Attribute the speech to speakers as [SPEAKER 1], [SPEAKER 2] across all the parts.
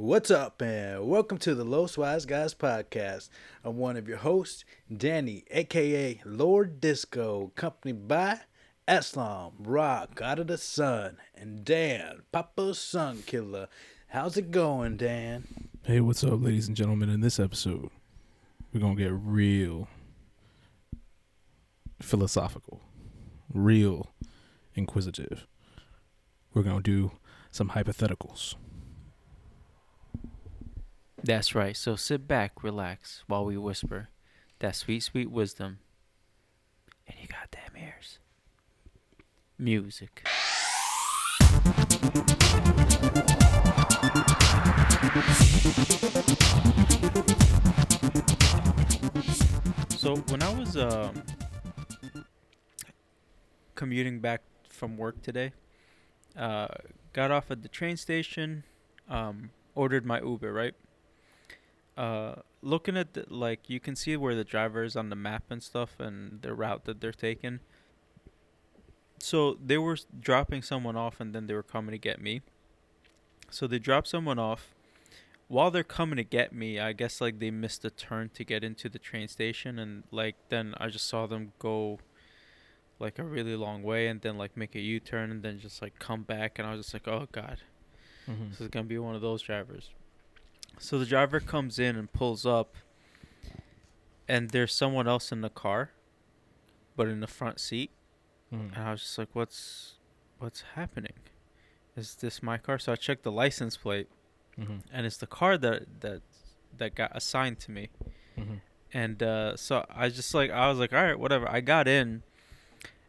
[SPEAKER 1] What's up, and welcome to the Los Wise Guys podcast. I'm one of your hosts, Danny, aka Lord Disco, accompanied by Islam, Rock, God of the Sun, and Dan, Papa Sun Killer. How's it going, Dan?
[SPEAKER 2] Hey, what's up, ladies and gentlemen? In this episode, we're gonna get real philosophical, real inquisitive. We're gonna do some hypotheticals.
[SPEAKER 3] That's right. So sit back, relax while we whisper that sweet, sweet wisdom in your goddamn ears. Music. So when I was um, commuting back from work today, uh, got off at the train station, um, ordered my Uber, right? Uh looking at the, like you can see where the driver is on the map and stuff and the route that they're taking so they were dropping someone off and then they were coming to get me so they dropped someone off while they're coming to get me i guess like they missed a turn to get into the train station and like then i just saw them go like a really long way and then like make a u-turn and then just like come back and i was just like oh god
[SPEAKER 2] Mm-hmm.
[SPEAKER 3] this is gonna be one of those drivers. So the driver comes in and pulls up, and there's someone else in the car, but in the front seat.
[SPEAKER 2] Mm-hmm.
[SPEAKER 3] And I was just like, "What's, what's happening? Is this my car?" So I checked the license plate,
[SPEAKER 2] Mm-hmm.
[SPEAKER 3] and it's the car that that that got assigned to me.
[SPEAKER 2] Mm-hmm.
[SPEAKER 3] And uh, so I just like I was like, "All right, whatever." I got in,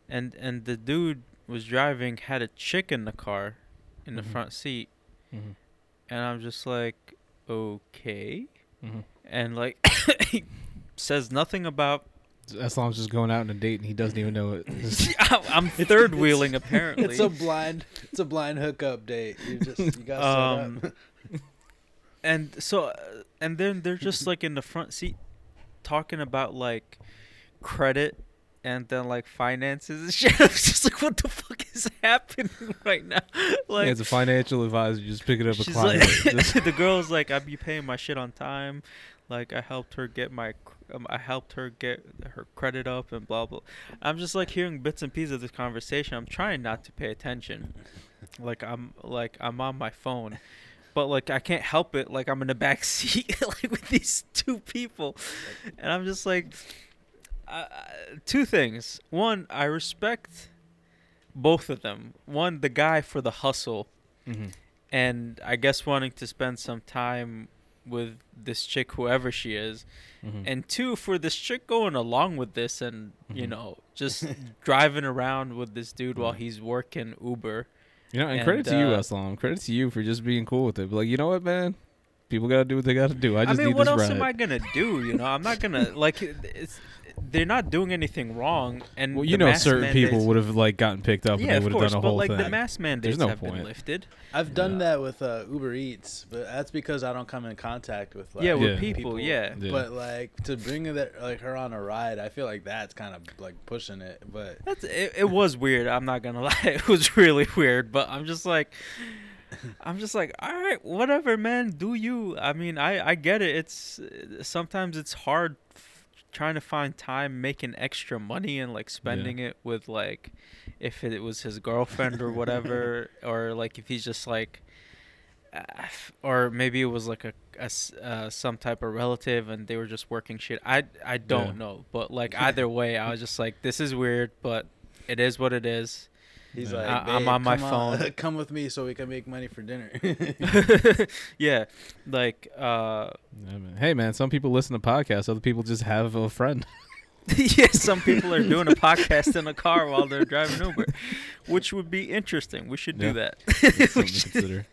[SPEAKER 3] and and the dude was driving had a chick in the car, in the
[SPEAKER 2] Mhm.
[SPEAKER 3] front seat.
[SPEAKER 2] Mm-hmm.
[SPEAKER 3] And I'm just like, okay.
[SPEAKER 2] Mm-hmm.
[SPEAKER 3] And like, he says nothing about.
[SPEAKER 2] Aslam's just going out on a date and he doesn't even know it.
[SPEAKER 3] I'm third wheeling apparently.
[SPEAKER 1] It's a blind, it's a blind hookup date. You just you got set
[SPEAKER 3] Um,
[SPEAKER 1] up.
[SPEAKER 3] and so, uh, and then they're just like in the front seat, talking about like credit and then like finances and shit. I was just like, what the fuck is happening right now? Like,
[SPEAKER 2] As a financial advisor, just picking up a client.
[SPEAKER 3] like, the girl's like, I be paying my shit on time. Like I helped her get my, um, I helped her get her credit up and blah blah. I'm just like hearing bits and pieces of this conversation. I'm trying not to pay attention. Like I'm like I'm on my phone, but like I can't help it. Like I'm in the back seat like with these two people, and I'm just like, uh, two things. One, I respect both of them. One, the guy for the hustle
[SPEAKER 2] Mhm.
[SPEAKER 3] and I guess wanting to spend some time with this chick, whoever she is,
[SPEAKER 2] Mhm.
[SPEAKER 3] and two for this chick going along with this and you
[SPEAKER 2] Mhm.
[SPEAKER 3] know just driving around with this dude while
[SPEAKER 2] Mhm.
[SPEAKER 3] he's working Uber.
[SPEAKER 2] You know, and, credit
[SPEAKER 3] And,
[SPEAKER 2] to you,
[SPEAKER 3] uh,
[SPEAKER 2] Aslam. Credit to you for just being cool with it. But like, you know what, man? People gotta do what they gotta do. I
[SPEAKER 3] I,
[SPEAKER 2] just
[SPEAKER 3] mean,
[SPEAKER 2] need
[SPEAKER 3] what
[SPEAKER 2] this
[SPEAKER 3] else
[SPEAKER 2] ride.
[SPEAKER 3] am I gonna do? You know, I'm not gonna like. It's they're not doing anything wrong, and
[SPEAKER 2] well, you know, certain
[SPEAKER 3] mandates-
[SPEAKER 2] people would have like gotten picked up
[SPEAKER 3] Yeah,
[SPEAKER 2] and they
[SPEAKER 3] of
[SPEAKER 2] would have
[SPEAKER 3] course,
[SPEAKER 2] done a
[SPEAKER 3] but
[SPEAKER 2] whole
[SPEAKER 3] like
[SPEAKER 2] thing.
[SPEAKER 3] the mask mandates
[SPEAKER 2] no
[SPEAKER 3] have
[SPEAKER 2] point.
[SPEAKER 3] been lifted.
[SPEAKER 1] I've done
[SPEAKER 2] Yeah.
[SPEAKER 1] that with uh, Uber Eats, but that's because I don't come in contact with like
[SPEAKER 3] yeah, with
[SPEAKER 2] Yeah.
[SPEAKER 3] people, yeah.
[SPEAKER 2] Yeah.
[SPEAKER 1] But like to bring that like her on a ride, I feel like that's kind of like pushing it. But
[SPEAKER 3] That's it, it was weird. I'm not gonna lie, it was really weird. But I'm just like, I'm just like, all right, whatever, man. Do you? I mean, I I get it. It's sometimes it's hard f- trying to find time making extra money and like spending it with like, if it was his girlfriend or whatever, or like if he's just like. Uh, or maybe it was like a uh, some type of relative and they were just working shit. I I don't
[SPEAKER 2] Yeah.
[SPEAKER 3] know, but like either way, I was just like, this is weird, but it is what it is.
[SPEAKER 1] He's like,
[SPEAKER 3] I- I'm on my
[SPEAKER 1] come
[SPEAKER 3] phone."
[SPEAKER 1] come with me so we can make money for dinner.
[SPEAKER 3] yeah, like uh,
[SPEAKER 2] Yeah, man. Hey, man, some people listen to podcasts. Other people just have a friend.
[SPEAKER 3] yeah, some people are doing a podcast in a car while they're driving Uber, which would be interesting. We should do that.
[SPEAKER 2] That's
[SPEAKER 3] We
[SPEAKER 2] something to consider.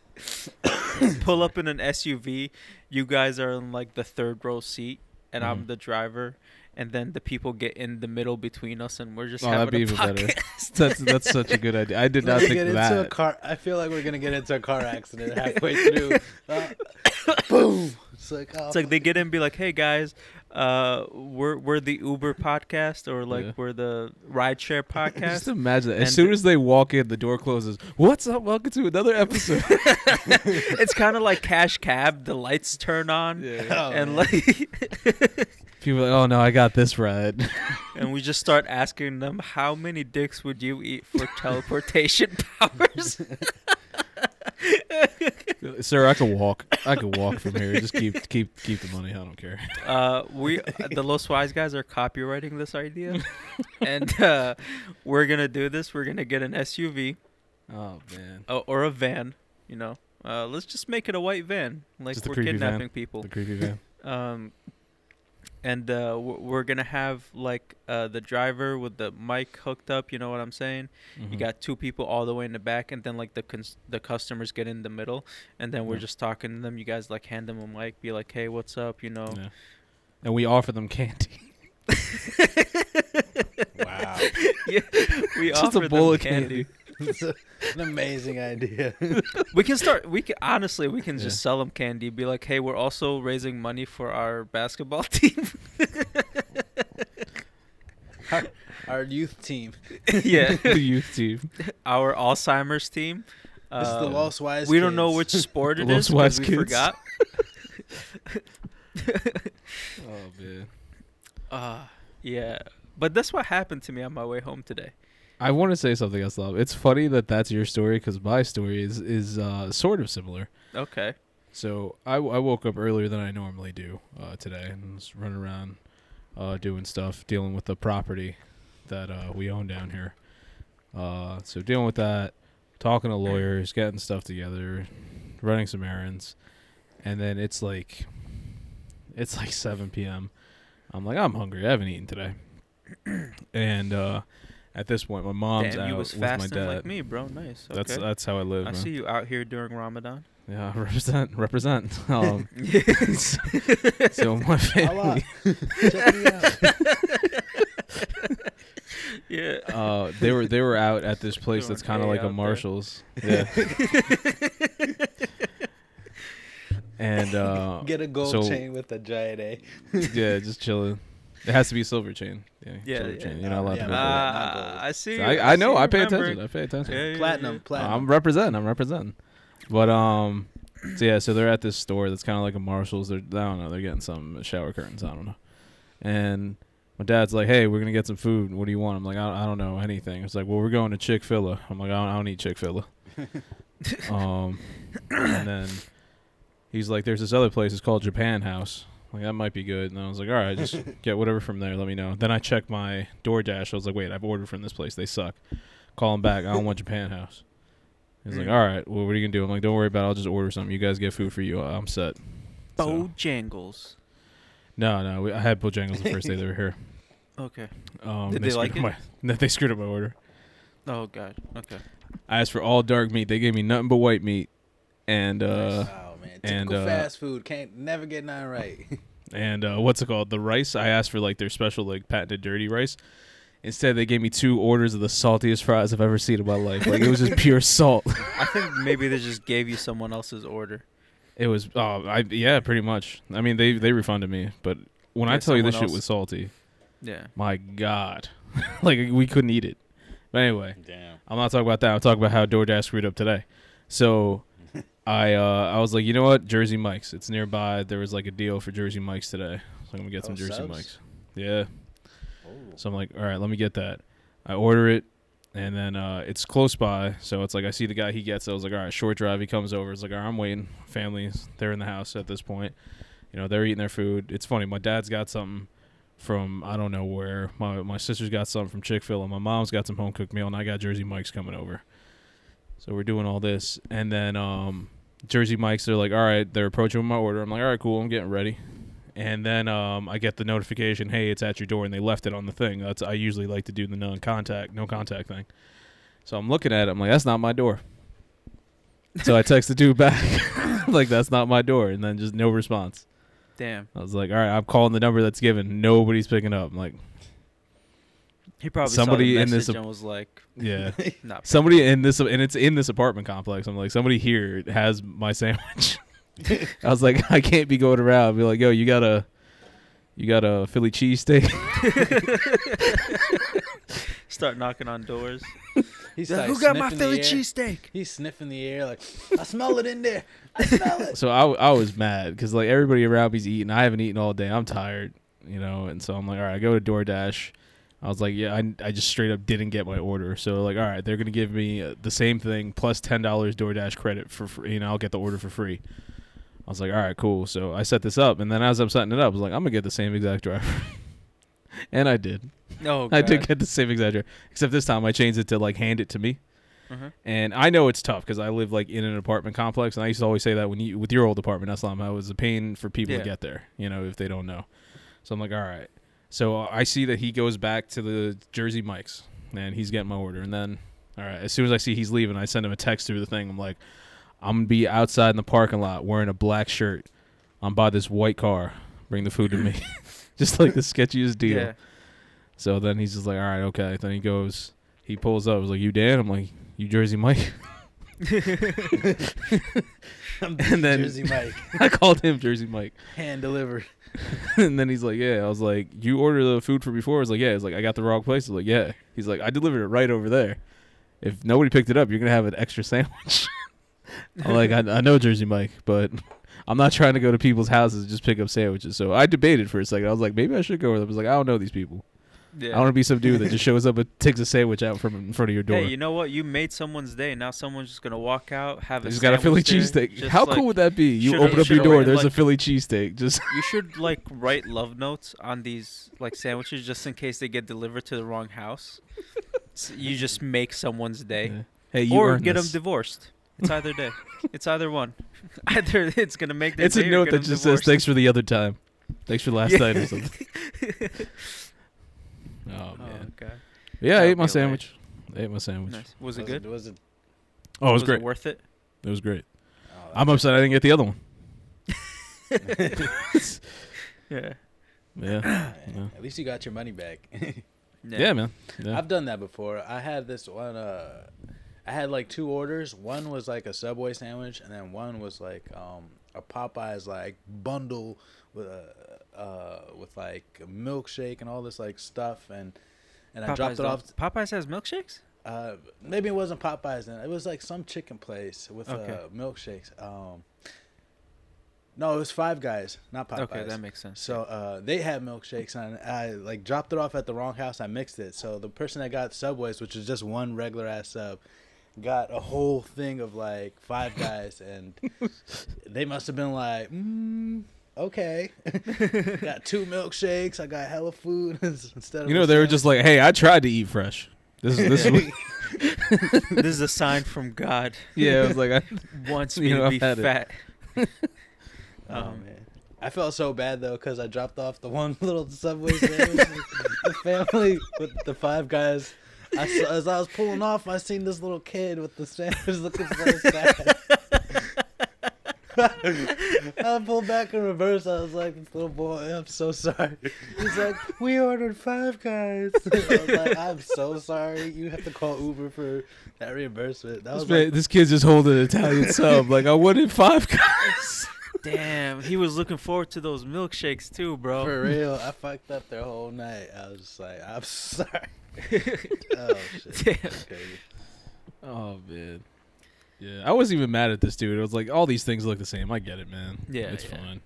[SPEAKER 3] pull up in an SUV. You guys are in like the third row seat, and I'm
[SPEAKER 2] Mhm.
[SPEAKER 3] the driver. And then the people get in the middle between us, and we're just
[SPEAKER 2] Oh,
[SPEAKER 3] having
[SPEAKER 2] that'd be
[SPEAKER 3] a
[SPEAKER 2] even better.
[SPEAKER 3] podcast.
[SPEAKER 2] That's that's such a good idea. I did not
[SPEAKER 1] Let's
[SPEAKER 2] think
[SPEAKER 1] get
[SPEAKER 2] of
[SPEAKER 1] into a
[SPEAKER 2] that.
[SPEAKER 1] car. I feel like we're gonna get into a car accident halfway through. Uh, boom! It's like, oh,
[SPEAKER 3] It's like they get in and be like, "Hey guys, uh, we're we're the Uber podcast or like
[SPEAKER 2] Yeah.
[SPEAKER 3] we're the rideshare
[SPEAKER 2] Just
[SPEAKER 3] podcast.
[SPEAKER 2] Just imagine that. As
[SPEAKER 3] And-
[SPEAKER 2] soon as they walk in, the door closes. What's up? Welcome to another episode.
[SPEAKER 3] it's kind of like Cash Cab. The lights turn on,
[SPEAKER 1] Oh,
[SPEAKER 3] and
[SPEAKER 1] man.
[SPEAKER 3] like,
[SPEAKER 2] People are like, oh no, I got this ride.
[SPEAKER 3] and we just start asking them, how many dicks would you eat for teleportation powers?
[SPEAKER 2] Sir, I can walk. I can walk from here. Just keep keep keep the money. I don't care.
[SPEAKER 3] Uh, we the Los Wise guys are copywriting this idea, and uh, we're gonna do this. We're gonna get an SUV
[SPEAKER 2] Oh man.
[SPEAKER 3] uh, or a van. You know, uh, let's just make it a white van, like we're
[SPEAKER 2] creepy van.
[SPEAKER 3] kidnapping people.
[SPEAKER 2] The creepy van.
[SPEAKER 3] Um, and uh, we're gonna have like uh, the driver with the mic hooked up. You know what I'm saying? You
[SPEAKER 2] Mhm.
[SPEAKER 3] got two people all the way in the back, and then like the cons- the customers get in the middle, and then we're
[SPEAKER 2] Yeah.
[SPEAKER 3] just talking to them. You guys like hand them a mic, be like, "Hey, what's up?" You know.
[SPEAKER 2] Yeah. And we offer them candy.
[SPEAKER 1] Wow.
[SPEAKER 3] yeah, we
[SPEAKER 2] Just a
[SPEAKER 3] offer them
[SPEAKER 2] bowl of
[SPEAKER 3] candy.
[SPEAKER 1] It's a- an amazing idea.
[SPEAKER 3] We can start. We can honestly, we can
[SPEAKER 2] Yeah.
[SPEAKER 3] just sell them candy. Be like, "Hey, we're also raising money for our basketball team."
[SPEAKER 1] our, our youth team.
[SPEAKER 3] yeah,
[SPEAKER 2] the youth team.
[SPEAKER 3] our Alzheimer's team.
[SPEAKER 1] This is the
[SPEAKER 3] Um,
[SPEAKER 1] Lost Wise.
[SPEAKER 3] we don't know which sport it
[SPEAKER 2] The
[SPEAKER 3] is
[SPEAKER 2] Lost Wise
[SPEAKER 3] because we
[SPEAKER 2] Kids.
[SPEAKER 3] forgot.
[SPEAKER 2] Oh man.
[SPEAKER 3] Uh, yeah, but that's what happened to me on my way home today.
[SPEAKER 2] I want to say something else, love. It's funny that that's your story because my story is is uh, sort of similar.
[SPEAKER 3] Okay.
[SPEAKER 2] So I, I woke up earlier than I normally do uh, today and was running around uh, doing stuff, dealing with the property that uh, we own down here. Uh, so dealing with that, talking to lawyers, getting stuff together, running some errands, and then it's like it's like 7 p.m. I'm like I'm hungry. I haven't eaten today, and uh, at this point, my mom's
[SPEAKER 3] Damn,
[SPEAKER 2] out
[SPEAKER 3] you was
[SPEAKER 2] with my
[SPEAKER 3] fasting
[SPEAKER 2] dad.
[SPEAKER 3] like me, bro. Nice. Okay.
[SPEAKER 2] That's that's how I live.
[SPEAKER 3] I
[SPEAKER 2] man.
[SPEAKER 3] see you out here during Ramadan.
[SPEAKER 2] Yeah, represent, represent. Um, so my family,
[SPEAKER 1] Check me out.
[SPEAKER 3] yeah.
[SPEAKER 2] uh, they were they were out at this place
[SPEAKER 3] Doing
[SPEAKER 2] that's kind of
[SPEAKER 3] A
[SPEAKER 2] like
[SPEAKER 3] out
[SPEAKER 2] a
[SPEAKER 3] there.
[SPEAKER 2] Marshalls. Yeah. and uh,
[SPEAKER 1] Get a gold
[SPEAKER 2] so-
[SPEAKER 1] chain with a giant A.
[SPEAKER 2] yeah, just chilling. It has to be silver chain. Yeah,
[SPEAKER 3] Yeah,
[SPEAKER 2] silver
[SPEAKER 3] yeah.
[SPEAKER 2] chain. You're not allowed
[SPEAKER 1] Yeah,
[SPEAKER 2] to.
[SPEAKER 1] but-
[SPEAKER 2] go
[SPEAKER 1] not
[SPEAKER 3] Ah,
[SPEAKER 1] gold.
[SPEAKER 3] I see.
[SPEAKER 2] So
[SPEAKER 3] you,
[SPEAKER 2] I, I know.
[SPEAKER 3] see
[SPEAKER 2] I pay
[SPEAKER 3] remembering.
[SPEAKER 2] attention. I pay attention.
[SPEAKER 3] Yeah, yeah,
[SPEAKER 1] Platinum,
[SPEAKER 3] yeah.
[SPEAKER 1] platinum.
[SPEAKER 2] I'm representing. I'm representing. But um, so yeah, so they're at this store that's kind of like a Marshalls. They're I don't know. They're getting some shower curtains. I don't know. And my dad's like, "Hey, we're gonna get some food. What do you want?" I'm like, "I, I don't know anything." It's like, "Well, we're going to Chick Fil A." I'm like, "I don't, I don't eat Chick Fil A." um, and then he's like, "There's this other place. It's called Japan House." Like that might be good. And I was like, "All right, just get whatever from there. Let me know." Then I checked my DoorDash. I was like, "Wait, I've ordered from this place. They suck." Call him back. I don't want Japan House. He's like,
[SPEAKER 3] Mm.
[SPEAKER 2] "All right, well, what are you gonna do?" I'm like, "Don't worry about it. I'll just order something. You guys get food for you. I'm set." So-
[SPEAKER 3] Bojangles.
[SPEAKER 2] no, no, we, I had Bojangles the first day they were here.
[SPEAKER 3] Okay.
[SPEAKER 2] Um,
[SPEAKER 3] Did they
[SPEAKER 2] screwed
[SPEAKER 3] like
[SPEAKER 2] up My, they screwed up my order.
[SPEAKER 3] Oh God. Okay.
[SPEAKER 2] I asked for all dark meat. They gave me nothing but white meat, and uh,
[SPEAKER 1] oh man,
[SPEAKER 2] and,
[SPEAKER 1] typical
[SPEAKER 2] uh,
[SPEAKER 1] fast food can't never get none right.
[SPEAKER 2] and uh, what's it called? The rice. I asked for like their special like patented dirty rice. Instead, they gave me two orders of the saltiest fries I've ever seen in my life. Like it was just pure salt.
[SPEAKER 3] I think maybe they just gave you someone else's order.
[SPEAKER 2] It was, oh, I yeah, pretty much. I mean, they they refunded me, but when I tell you this
[SPEAKER 3] someone
[SPEAKER 2] shit was salty,
[SPEAKER 3] Yeah.
[SPEAKER 2] my god, like we couldn't eat it. But anyway,
[SPEAKER 1] Damn.
[SPEAKER 2] I'm not talking about that. I'm talking about how DoorDash screwed up today. So I uh I was like, you know what, Jersey Mike's. It's nearby. There was like a deal for Jersey Mike's today, so I'm gonna get some
[SPEAKER 1] Oh,
[SPEAKER 2] Jersey
[SPEAKER 1] subs?
[SPEAKER 2] Mike's. Yeah.
[SPEAKER 1] Oh.
[SPEAKER 2] So I'm like, all right, let me get that. I order it, and then uh, it's close by, so it's like I see the guy he gets. it. I was like, all right, short drive. He comes over. It's like, all right, I'm waiting. Families, they're in the house at this point. You know, they're eating their food. It's funny. My dad's got something from I don't know where. My my sister's got something from Chick Fil A. My mom's got some home cooked meal, and I got Jersey Mike's coming over. So we're doing all this, and then um, Jersey Mike's. They're like, all right, they're approaching with my order. I'm like, all right, cool. I'm getting ready. And then um, I get the notification, hey, it's at your door, and they left it on the thing. That's I usually like to do the non-contact, no contact thing. So I'm looking at it. I'm like, that's not my door. so I text the dude back, like that's not my door, and then just no response.
[SPEAKER 3] Damn.
[SPEAKER 2] I was like, all right, I'm calling the number that's given. Nobody's picking up. I'm like,
[SPEAKER 3] He probably
[SPEAKER 2] Somebody
[SPEAKER 3] saw the
[SPEAKER 2] in this
[SPEAKER 3] message
[SPEAKER 2] ap-
[SPEAKER 3] and was like,
[SPEAKER 2] yeah.
[SPEAKER 3] "Not
[SPEAKER 2] somebody in this, and it's in this apartment complex. I'm like, somebody here has my sandwich. I was like, I can't be going around. Be like, yo, you gotta, You got a Philly cheesesteak?
[SPEAKER 3] Start knocking on doors.
[SPEAKER 1] He's like
[SPEAKER 3] Who got my Philly
[SPEAKER 1] air.
[SPEAKER 3] cheesesteak?
[SPEAKER 1] He's sniffing the air like, I smell it in there. I smell it.
[SPEAKER 2] so I, I was mad because like everybody around me's eating. I haven't eaten all day. I'm tired, you know. And so I'm like, all right, I go to DoorDash. I was like, yeah, I, I just straight up didn't get my order. So like, all right, they're gonna give me uh, the same thing plus ten dollars DoorDash credit for free. You know, I'll get the order for free. I was like, all right, cool. So I set this up, and then as I'm setting it up, I was like, I'm gonna get the same exact driver, and I did.
[SPEAKER 3] Oh,
[SPEAKER 2] I did get the same exact driver, except this time I changed it to like hand it to me.
[SPEAKER 3] Uh-huh.
[SPEAKER 2] And I know it's tough because I live like in an apartment complex, and I used to always say that when you with your old apartment, Islam, I was a pain for people
[SPEAKER 3] Yeah.
[SPEAKER 2] to get there. You know, if they don't know. So I'm like, all right. So uh, I see that he goes back to the Jersey Mike's, and he's getting my order. And then, all right, as soon as I see he's leaving, I send him a text through the thing. I'm like, I'm gonna be outside in the parking lot wearing a black shirt. I'm by this white car. Bring the food to me. just like the sketchiest deal.
[SPEAKER 3] Yeah.
[SPEAKER 2] So then he's just like, all right, okay. Then he goes, he pulls up. I was like, you Dan? I'm like, you Jersey Mike?
[SPEAKER 1] I'm
[SPEAKER 2] And then-
[SPEAKER 1] Jersey Mike,
[SPEAKER 2] I called him Jersey Mike.
[SPEAKER 1] hand delivered.
[SPEAKER 2] and then he's like, yeah. I was like, you ordered the food for before? I was like, yeah. He's like, I got the wrong place. I was like, yeah. He's like, I delivered it right over there. If nobody picked it up, you're gonna have an extra sandwich. I'm like, I, I know Jersey Mike, but I'm not trying to go to people's houses just pick up sandwiches. So I debated for a second. I was like, maybe I should go with them. I was like, I don't know these people.
[SPEAKER 3] Yeah.
[SPEAKER 2] I don't want to be some dude that just shows up and takes a sandwich out from in front of your door.
[SPEAKER 3] Hey, you know what? You made someone's day. Now someone's just gonna walk out, have a.
[SPEAKER 2] He's got a Philly cheesesteak. How
[SPEAKER 3] like-
[SPEAKER 2] cool would that be? You open up your door, there's a Philly cheesesteak. Just
[SPEAKER 3] You should like write love notes on these like sandwiches just in case they get delivered to the wrong house. S you just make someone's day,
[SPEAKER 2] Yeah. Hey, you
[SPEAKER 3] or get them divorced. It's either day. it's either one. either it's gonna make their
[SPEAKER 2] It's a note that just
[SPEAKER 3] divorced.
[SPEAKER 2] says thanks for the other time. Thanks for last
[SPEAKER 3] Yeah.
[SPEAKER 2] night or something. Oh
[SPEAKER 3] Oh
[SPEAKER 2] man.
[SPEAKER 3] god.
[SPEAKER 2] Yeah, I
[SPEAKER 3] That'd
[SPEAKER 2] ate my
[SPEAKER 3] be hilarious.
[SPEAKER 2] sandwich. I ate my sandwich.
[SPEAKER 3] Nice. Was it
[SPEAKER 1] Was
[SPEAKER 3] good?
[SPEAKER 1] It, was it?
[SPEAKER 2] Oh, it was great.
[SPEAKER 3] worth it?
[SPEAKER 2] It was great.
[SPEAKER 1] Oh,
[SPEAKER 2] I'm upset I didn't get the other one.
[SPEAKER 3] Yeah.
[SPEAKER 2] Yeah. Yeah.
[SPEAKER 1] At least you got your money back.
[SPEAKER 2] Yeah, man. Yeah.
[SPEAKER 1] I've done that before. I had this one. Uh, I had like two orders. One was like a Subway sandwich, and then one was like um, a Popeyes like bundle with a uh, with like a milkshake and all this like stuff. And and I dropped it off.
[SPEAKER 3] Popeyes has milkshakes.
[SPEAKER 1] Uh, maybe it wasn't Popeyes then. It was like some chicken place with
[SPEAKER 3] Okay.
[SPEAKER 1] uh, milkshakes. Um, no, it was Five Guys, not Popeyes.
[SPEAKER 3] Okay, that makes sense.
[SPEAKER 1] So uh, they had milkshakes, and I like dropped it off at the wrong house. I mixed it. So the person that got Subways, which is just one regular ass sub, got a whole thing of like Five Guys, and they must have been like, mm, okay, got two milkshakes. I got hella food instead of
[SPEAKER 2] You know,
[SPEAKER 1] a
[SPEAKER 2] they were just like, "Hey, I tried to eat fresh." This is this is what-
[SPEAKER 3] this is a sign from God.
[SPEAKER 2] yeah. I was like, I,
[SPEAKER 3] Wants
[SPEAKER 2] You know,
[SPEAKER 3] to be
[SPEAKER 2] had it.
[SPEAKER 3] fat.
[SPEAKER 1] Oh
[SPEAKER 3] Um,
[SPEAKER 1] man, I felt so bad though because I dropped off the one little subway sandwich. the family with the five guys. I saw, as I was pulling off, I seen this little kid with the sandwich looking so sad. I pulled back in reverse. I was like, "This little boy, I'm so sorry." He's like, "We ordered five guys." I was like, "I'm so sorry. You have to call Uber for that reimbursement." That
[SPEAKER 2] this,
[SPEAKER 1] was
[SPEAKER 2] man,
[SPEAKER 1] like,
[SPEAKER 2] this kid's just holding an Italian sub. Like I wanted five guys.
[SPEAKER 3] Damn, he was looking forward to those milkshakes too, bro.
[SPEAKER 1] For real, I fucked up their whole night. I was just like, I'm sorry. oh shit.
[SPEAKER 3] Damn.
[SPEAKER 2] Oh man. Yeah, I wasn't even mad at this dude. I was like, all these things look the same. I get it, man.
[SPEAKER 3] Yeah,
[SPEAKER 2] it's
[SPEAKER 3] yeah.
[SPEAKER 2] fine.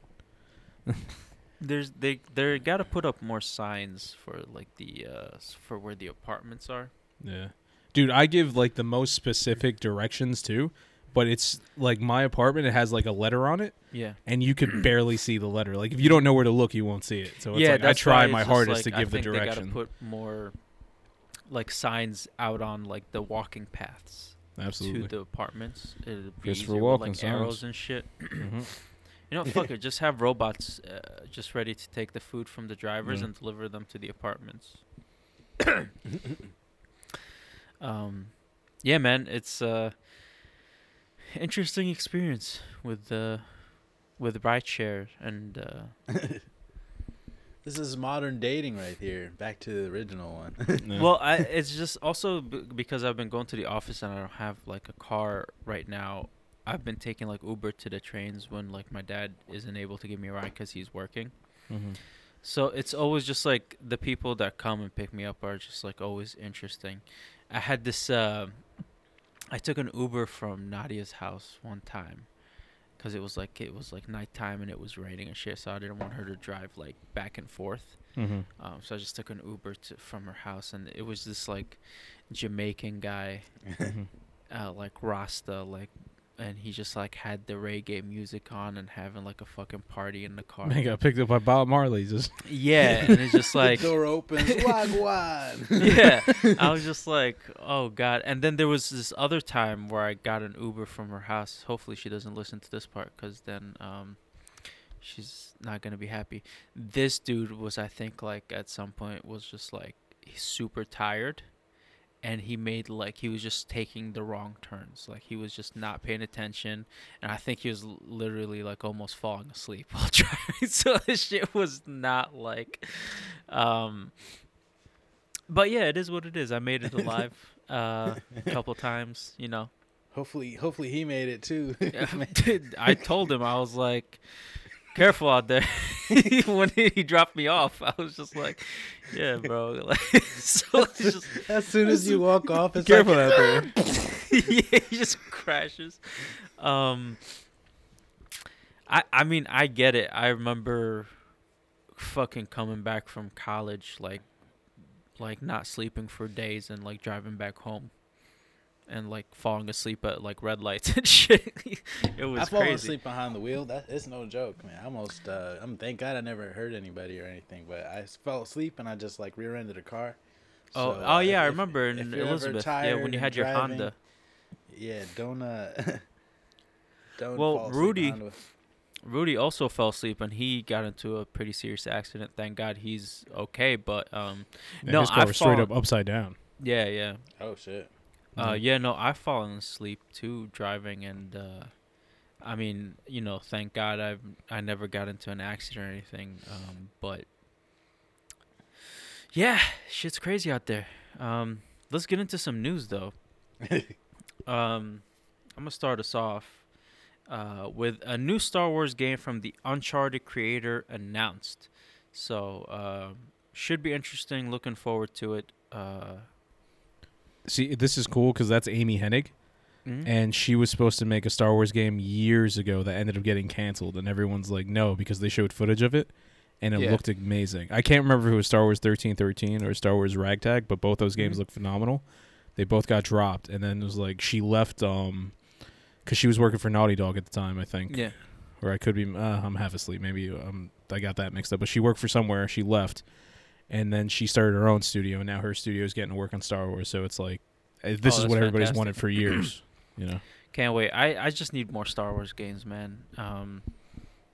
[SPEAKER 3] There's they they got to put up more signs for like the uh for where the apartments are.
[SPEAKER 2] Yeah, dude, I give like the most specific directions too, but it's like my apartment. It has like a letter on it,
[SPEAKER 3] Yeah.
[SPEAKER 2] and you could barely see the letter. Like if you don't know where to look, you won't see it. So it's
[SPEAKER 3] yeah,
[SPEAKER 2] like I try my hardest
[SPEAKER 3] like,
[SPEAKER 2] to give
[SPEAKER 3] I
[SPEAKER 2] the
[SPEAKER 3] think They gotta put more like signs out on like the walking paths
[SPEAKER 2] Absolutely.
[SPEAKER 3] to the apartments. It'd be
[SPEAKER 2] Just for
[SPEAKER 3] easier with,
[SPEAKER 2] walking
[SPEAKER 3] like arrows and shit.
[SPEAKER 2] Mhm.
[SPEAKER 3] You know, fuck it. Just have robots uh, just ready to take the food from the drivers
[SPEAKER 2] Yeah.
[SPEAKER 3] and deliver them to the apartments. um, yeah, man, it's uh interesting experience with uh with rideshare and uh
[SPEAKER 1] This is modern dating right here. Back to the original one.
[SPEAKER 2] Yeah.
[SPEAKER 3] well, I it's just also b- because I've been going to the office and I don't have like a car right now. I've been taking like Uber to the trains when like my dad isn't able to give me a ride because he's working.
[SPEAKER 2] Mhm.
[SPEAKER 3] So it's always just like the people that come and pick me up are just like always interesting. I had this. Uh, I took an Uber from Nadia's house one time, cause it was like it was like nighttime and it was raining and shit. So I didn't want her to drive like back and forth.
[SPEAKER 2] Mm-hmm.
[SPEAKER 3] Um, so I just took an Uber to from her house, and it was this like Jamaican guy, uh, like Rasta, like, and he just like had the reggae music on and having like a fucking party in the car.
[SPEAKER 2] Man got picked up by Bob Marley. Just
[SPEAKER 3] Yeah, and it's just like
[SPEAKER 1] the door opens. Wagwan.
[SPEAKER 3] yeah. I was just like, oh god. And then there was this other time where I got an Uber from her house. Hopefully she doesn't listen to this part, cause then um, she's not gonna be happy. This dude was, I think, like at some point was just like he's super tired, and he made like he was just taking the wrong turns. Like he was just not paying attention, and I think he was literally like almost falling asleep while driving. So this shit was not like, um. But yeah, it is what it is. I made it alive uh, a couple times, you know.
[SPEAKER 1] Hopefully, hopefully he made it too.
[SPEAKER 3] Dude, I told him I was like, "Careful out there." when he dropped me off, I was just like, "Yeah, bro." Like, so it's just
[SPEAKER 1] as soon as you walk off, it's
[SPEAKER 2] careful
[SPEAKER 1] like,
[SPEAKER 2] out there.
[SPEAKER 3] yeah, he just crashes. Um, I I mean I get it. I remember fucking coming back from college, like like not sleeping for days and like driving back home. And like falling asleep at like red lights and shit. it was
[SPEAKER 1] I fall
[SPEAKER 3] crazy.
[SPEAKER 1] asleep behind the wheel. That it's no joke, man. I almost, uh, I'm thank God I never hurt anybody or anything, but I fell asleep and I just like rear-ended a car.
[SPEAKER 3] Oh,
[SPEAKER 1] So,
[SPEAKER 3] oh
[SPEAKER 1] uh,
[SPEAKER 3] yeah, I remember
[SPEAKER 1] if
[SPEAKER 3] in
[SPEAKER 1] you're
[SPEAKER 3] Elizabeth. Yeah, when you
[SPEAKER 1] and
[SPEAKER 3] had your
[SPEAKER 1] driving,
[SPEAKER 3] Honda.
[SPEAKER 1] Yeah, don't uh, don't.
[SPEAKER 3] Well,
[SPEAKER 1] fall
[SPEAKER 3] Rudy- Rudy also fell asleep and he got into a pretty serious accident. Thank God he's okay. But um,
[SPEAKER 2] Yeah,
[SPEAKER 3] no,
[SPEAKER 2] his car
[SPEAKER 3] I
[SPEAKER 2] was straight up upside down.
[SPEAKER 3] yeah, yeah.
[SPEAKER 1] Oh shit.
[SPEAKER 3] Uh,
[SPEAKER 2] Mhm.
[SPEAKER 3] yeah, no, I've fallen asleep too driving, and uh, I mean, you know, thank God I've I never got into an accident or anything. Um, but yeah, shit's crazy out there. Um, let's get into some news though. Um, I'm gonna start us off uh, with a new Star Wars game from the Uncharted creator announced. So uh, should be interesting. Looking forward to it. Uh,
[SPEAKER 2] See, this is cool because that's Amy Hennig,
[SPEAKER 3] mhm.
[SPEAKER 2] and she was supposed to make a Star Wars game years ago that ended up getting canceled, and everyone's like, no, because they showed footage of it, and it
[SPEAKER 3] Yeah.
[SPEAKER 2] looked amazing. I can't remember if it was Star Wars thirteen thirteen or Star Wars Ragtag, but both those games
[SPEAKER 3] Mhm.
[SPEAKER 2] look phenomenal. They both got dropped, and then it was like she left, um, because she was working for Naughty Dog at the time, I think.
[SPEAKER 3] yeah.
[SPEAKER 2] or I could be uh, I'm half asleep. Maybe um I got that mixed up. But she worked for somewhere. She left, and then she started her own studio. And now her studio is getting to work on Star Wars. So it's like uh, this
[SPEAKER 3] Oh,
[SPEAKER 2] is what everybody's
[SPEAKER 3] fantastic.
[SPEAKER 2] wanted for years. You know,
[SPEAKER 3] Can't wait. I, I just need more Star Wars games, man. Um,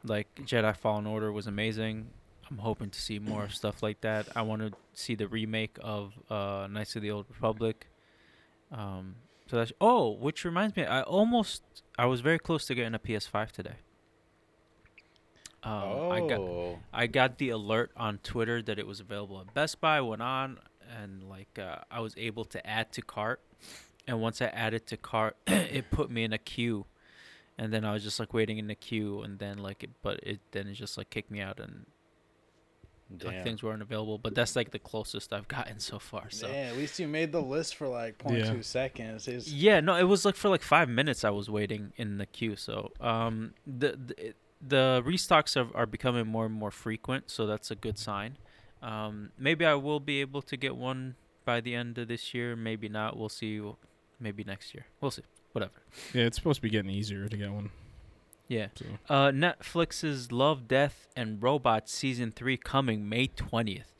[SPEAKER 3] like Jedi Fallen Order was amazing. I'm hoping to see more stuff like that. I want to see the remake of uh, Knights of the Old Republic. Um, so that's oh, which reminds me, I almost I was very close to getting a PS5 today. Um,
[SPEAKER 1] oh.
[SPEAKER 3] I got I got the alert on Twitter that it was available at Best Buy. Went on and like uh, I was able to add to cart, and once I added to cart, it put me in a queue, and then I was just like waiting in the queue, and then like it, but it then it just like kicked me out and like things weren't available. But that's like the closest I've gotten so far. So
[SPEAKER 1] Yeah, at least you made the list for like 0.2
[SPEAKER 2] Yeah.
[SPEAKER 1] seconds. It's,
[SPEAKER 3] yeah, no, it was like for like five minutes I was waiting in the queue. So um, the the, it- the restocks are, are becoming more and more frequent, so that's a good sign. Um, maybe I will be able to get one by the end of this year. Maybe not. We'll see. Maybe next year. We'll see. Whatever.
[SPEAKER 2] yeah, it's supposed to be getting easier to get one.
[SPEAKER 3] Yeah.
[SPEAKER 2] So
[SPEAKER 3] Uh, Netflix's Love, Death, and Robots season three coming May twentieth.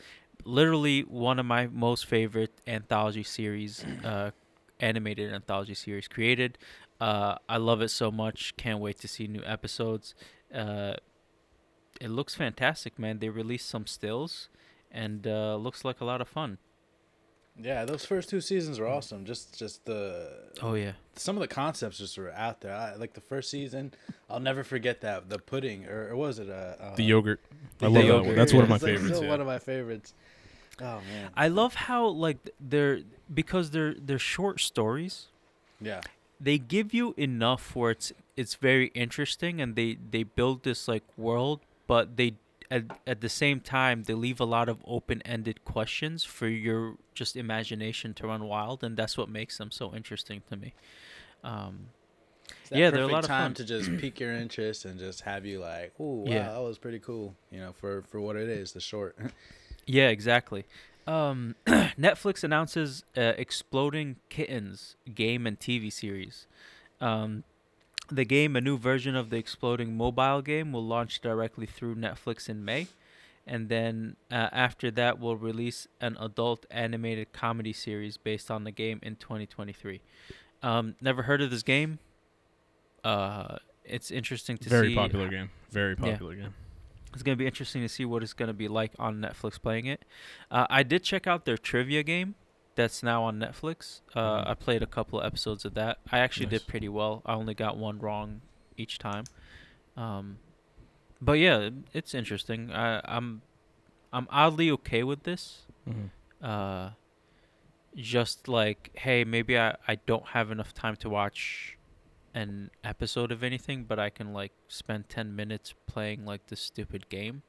[SPEAKER 3] Literally one of my most favorite anthology series, uh, animated anthology series created. Uh, I love it so much. Can't wait to see new episodes. Uh, it looks fantastic, man. They released some stills, and uh, looks like a lot of fun.
[SPEAKER 1] yeah, those first two seasons were awesome. Just, just the
[SPEAKER 3] Oh yeah.
[SPEAKER 1] some of the concepts just were out there. I, like the first season, I'll never forget that the pudding or, or was it uh, uh,
[SPEAKER 2] the yogurt, I
[SPEAKER 1] the
[SPEAKER 2] love that one. That's one of my
[SPEAKER 1] It's,
[SPEAKER 2] favorites.
[SPEAKER 1] still
[SPEAKER 2] yeah.
[SPEAKER 1] one of my favorites. Oh man,
[SPEAKER 3] I love how like they're because they're they're short stories.
[SPEAKER 1] yeah,
[SPEAKER 3] they give you enough where it's it's very interesting and they they build this like world but they at at the same time they leave a lot of open-ended questions for your just imagination to run wild, and that's what makes them so interesting to me. Um, Yeah, they're a lot of
[SPEAKER 1] time
[SPEAKER 3] fun.
[SPEAKER 1] to just pique your interest and just have you like, oh wow,
[SPEAKER 3] Yeah.
[SPEAKER 1] that was pretty cool. You know, for for what it is, the short.
[SPEAKER 3] Yeah, exactly. Um, Netflix announces uh, Exploding Kittens game and TV series. Um, the game, a new version of the Exploding mobile game, will launch directly through Netflix in May. And then uh, after that, we'll release an adult animated comedy series based on the game in 2023. Um, never heard of this game. Uh, it's interesting to
[SPEAKER 2] Very
[SPEAKER 3] see.
[SPEAKER 2] Very popular game. Very
[SPEAKER 3] Yeah.
[SPEAKER 2] popular game.
[SPEAKER 3] It's gonna be interesting to see what it's gonna be like on Netflix playing it. Uh, I did check out their trivia game that's now on Netflix. Uh,
[SPEAKER 2] Mhm.
[SPEAKER 3] I played a couple of episodes of that. I actually
[SPEAKER 2] Nice.
[SPEAKER 3] did pretty well. I only got one wrong each time. Um, but yeah, it's interesting. I, I'm I'm oddly okay with this.
[SPEAKER 2] Mhm.
[SPEAKER 3] Uh, just like, hey, maybe I, I don't have enough time to watch an episode of anything, but I can like spend 10 minutes playing like this stupid game.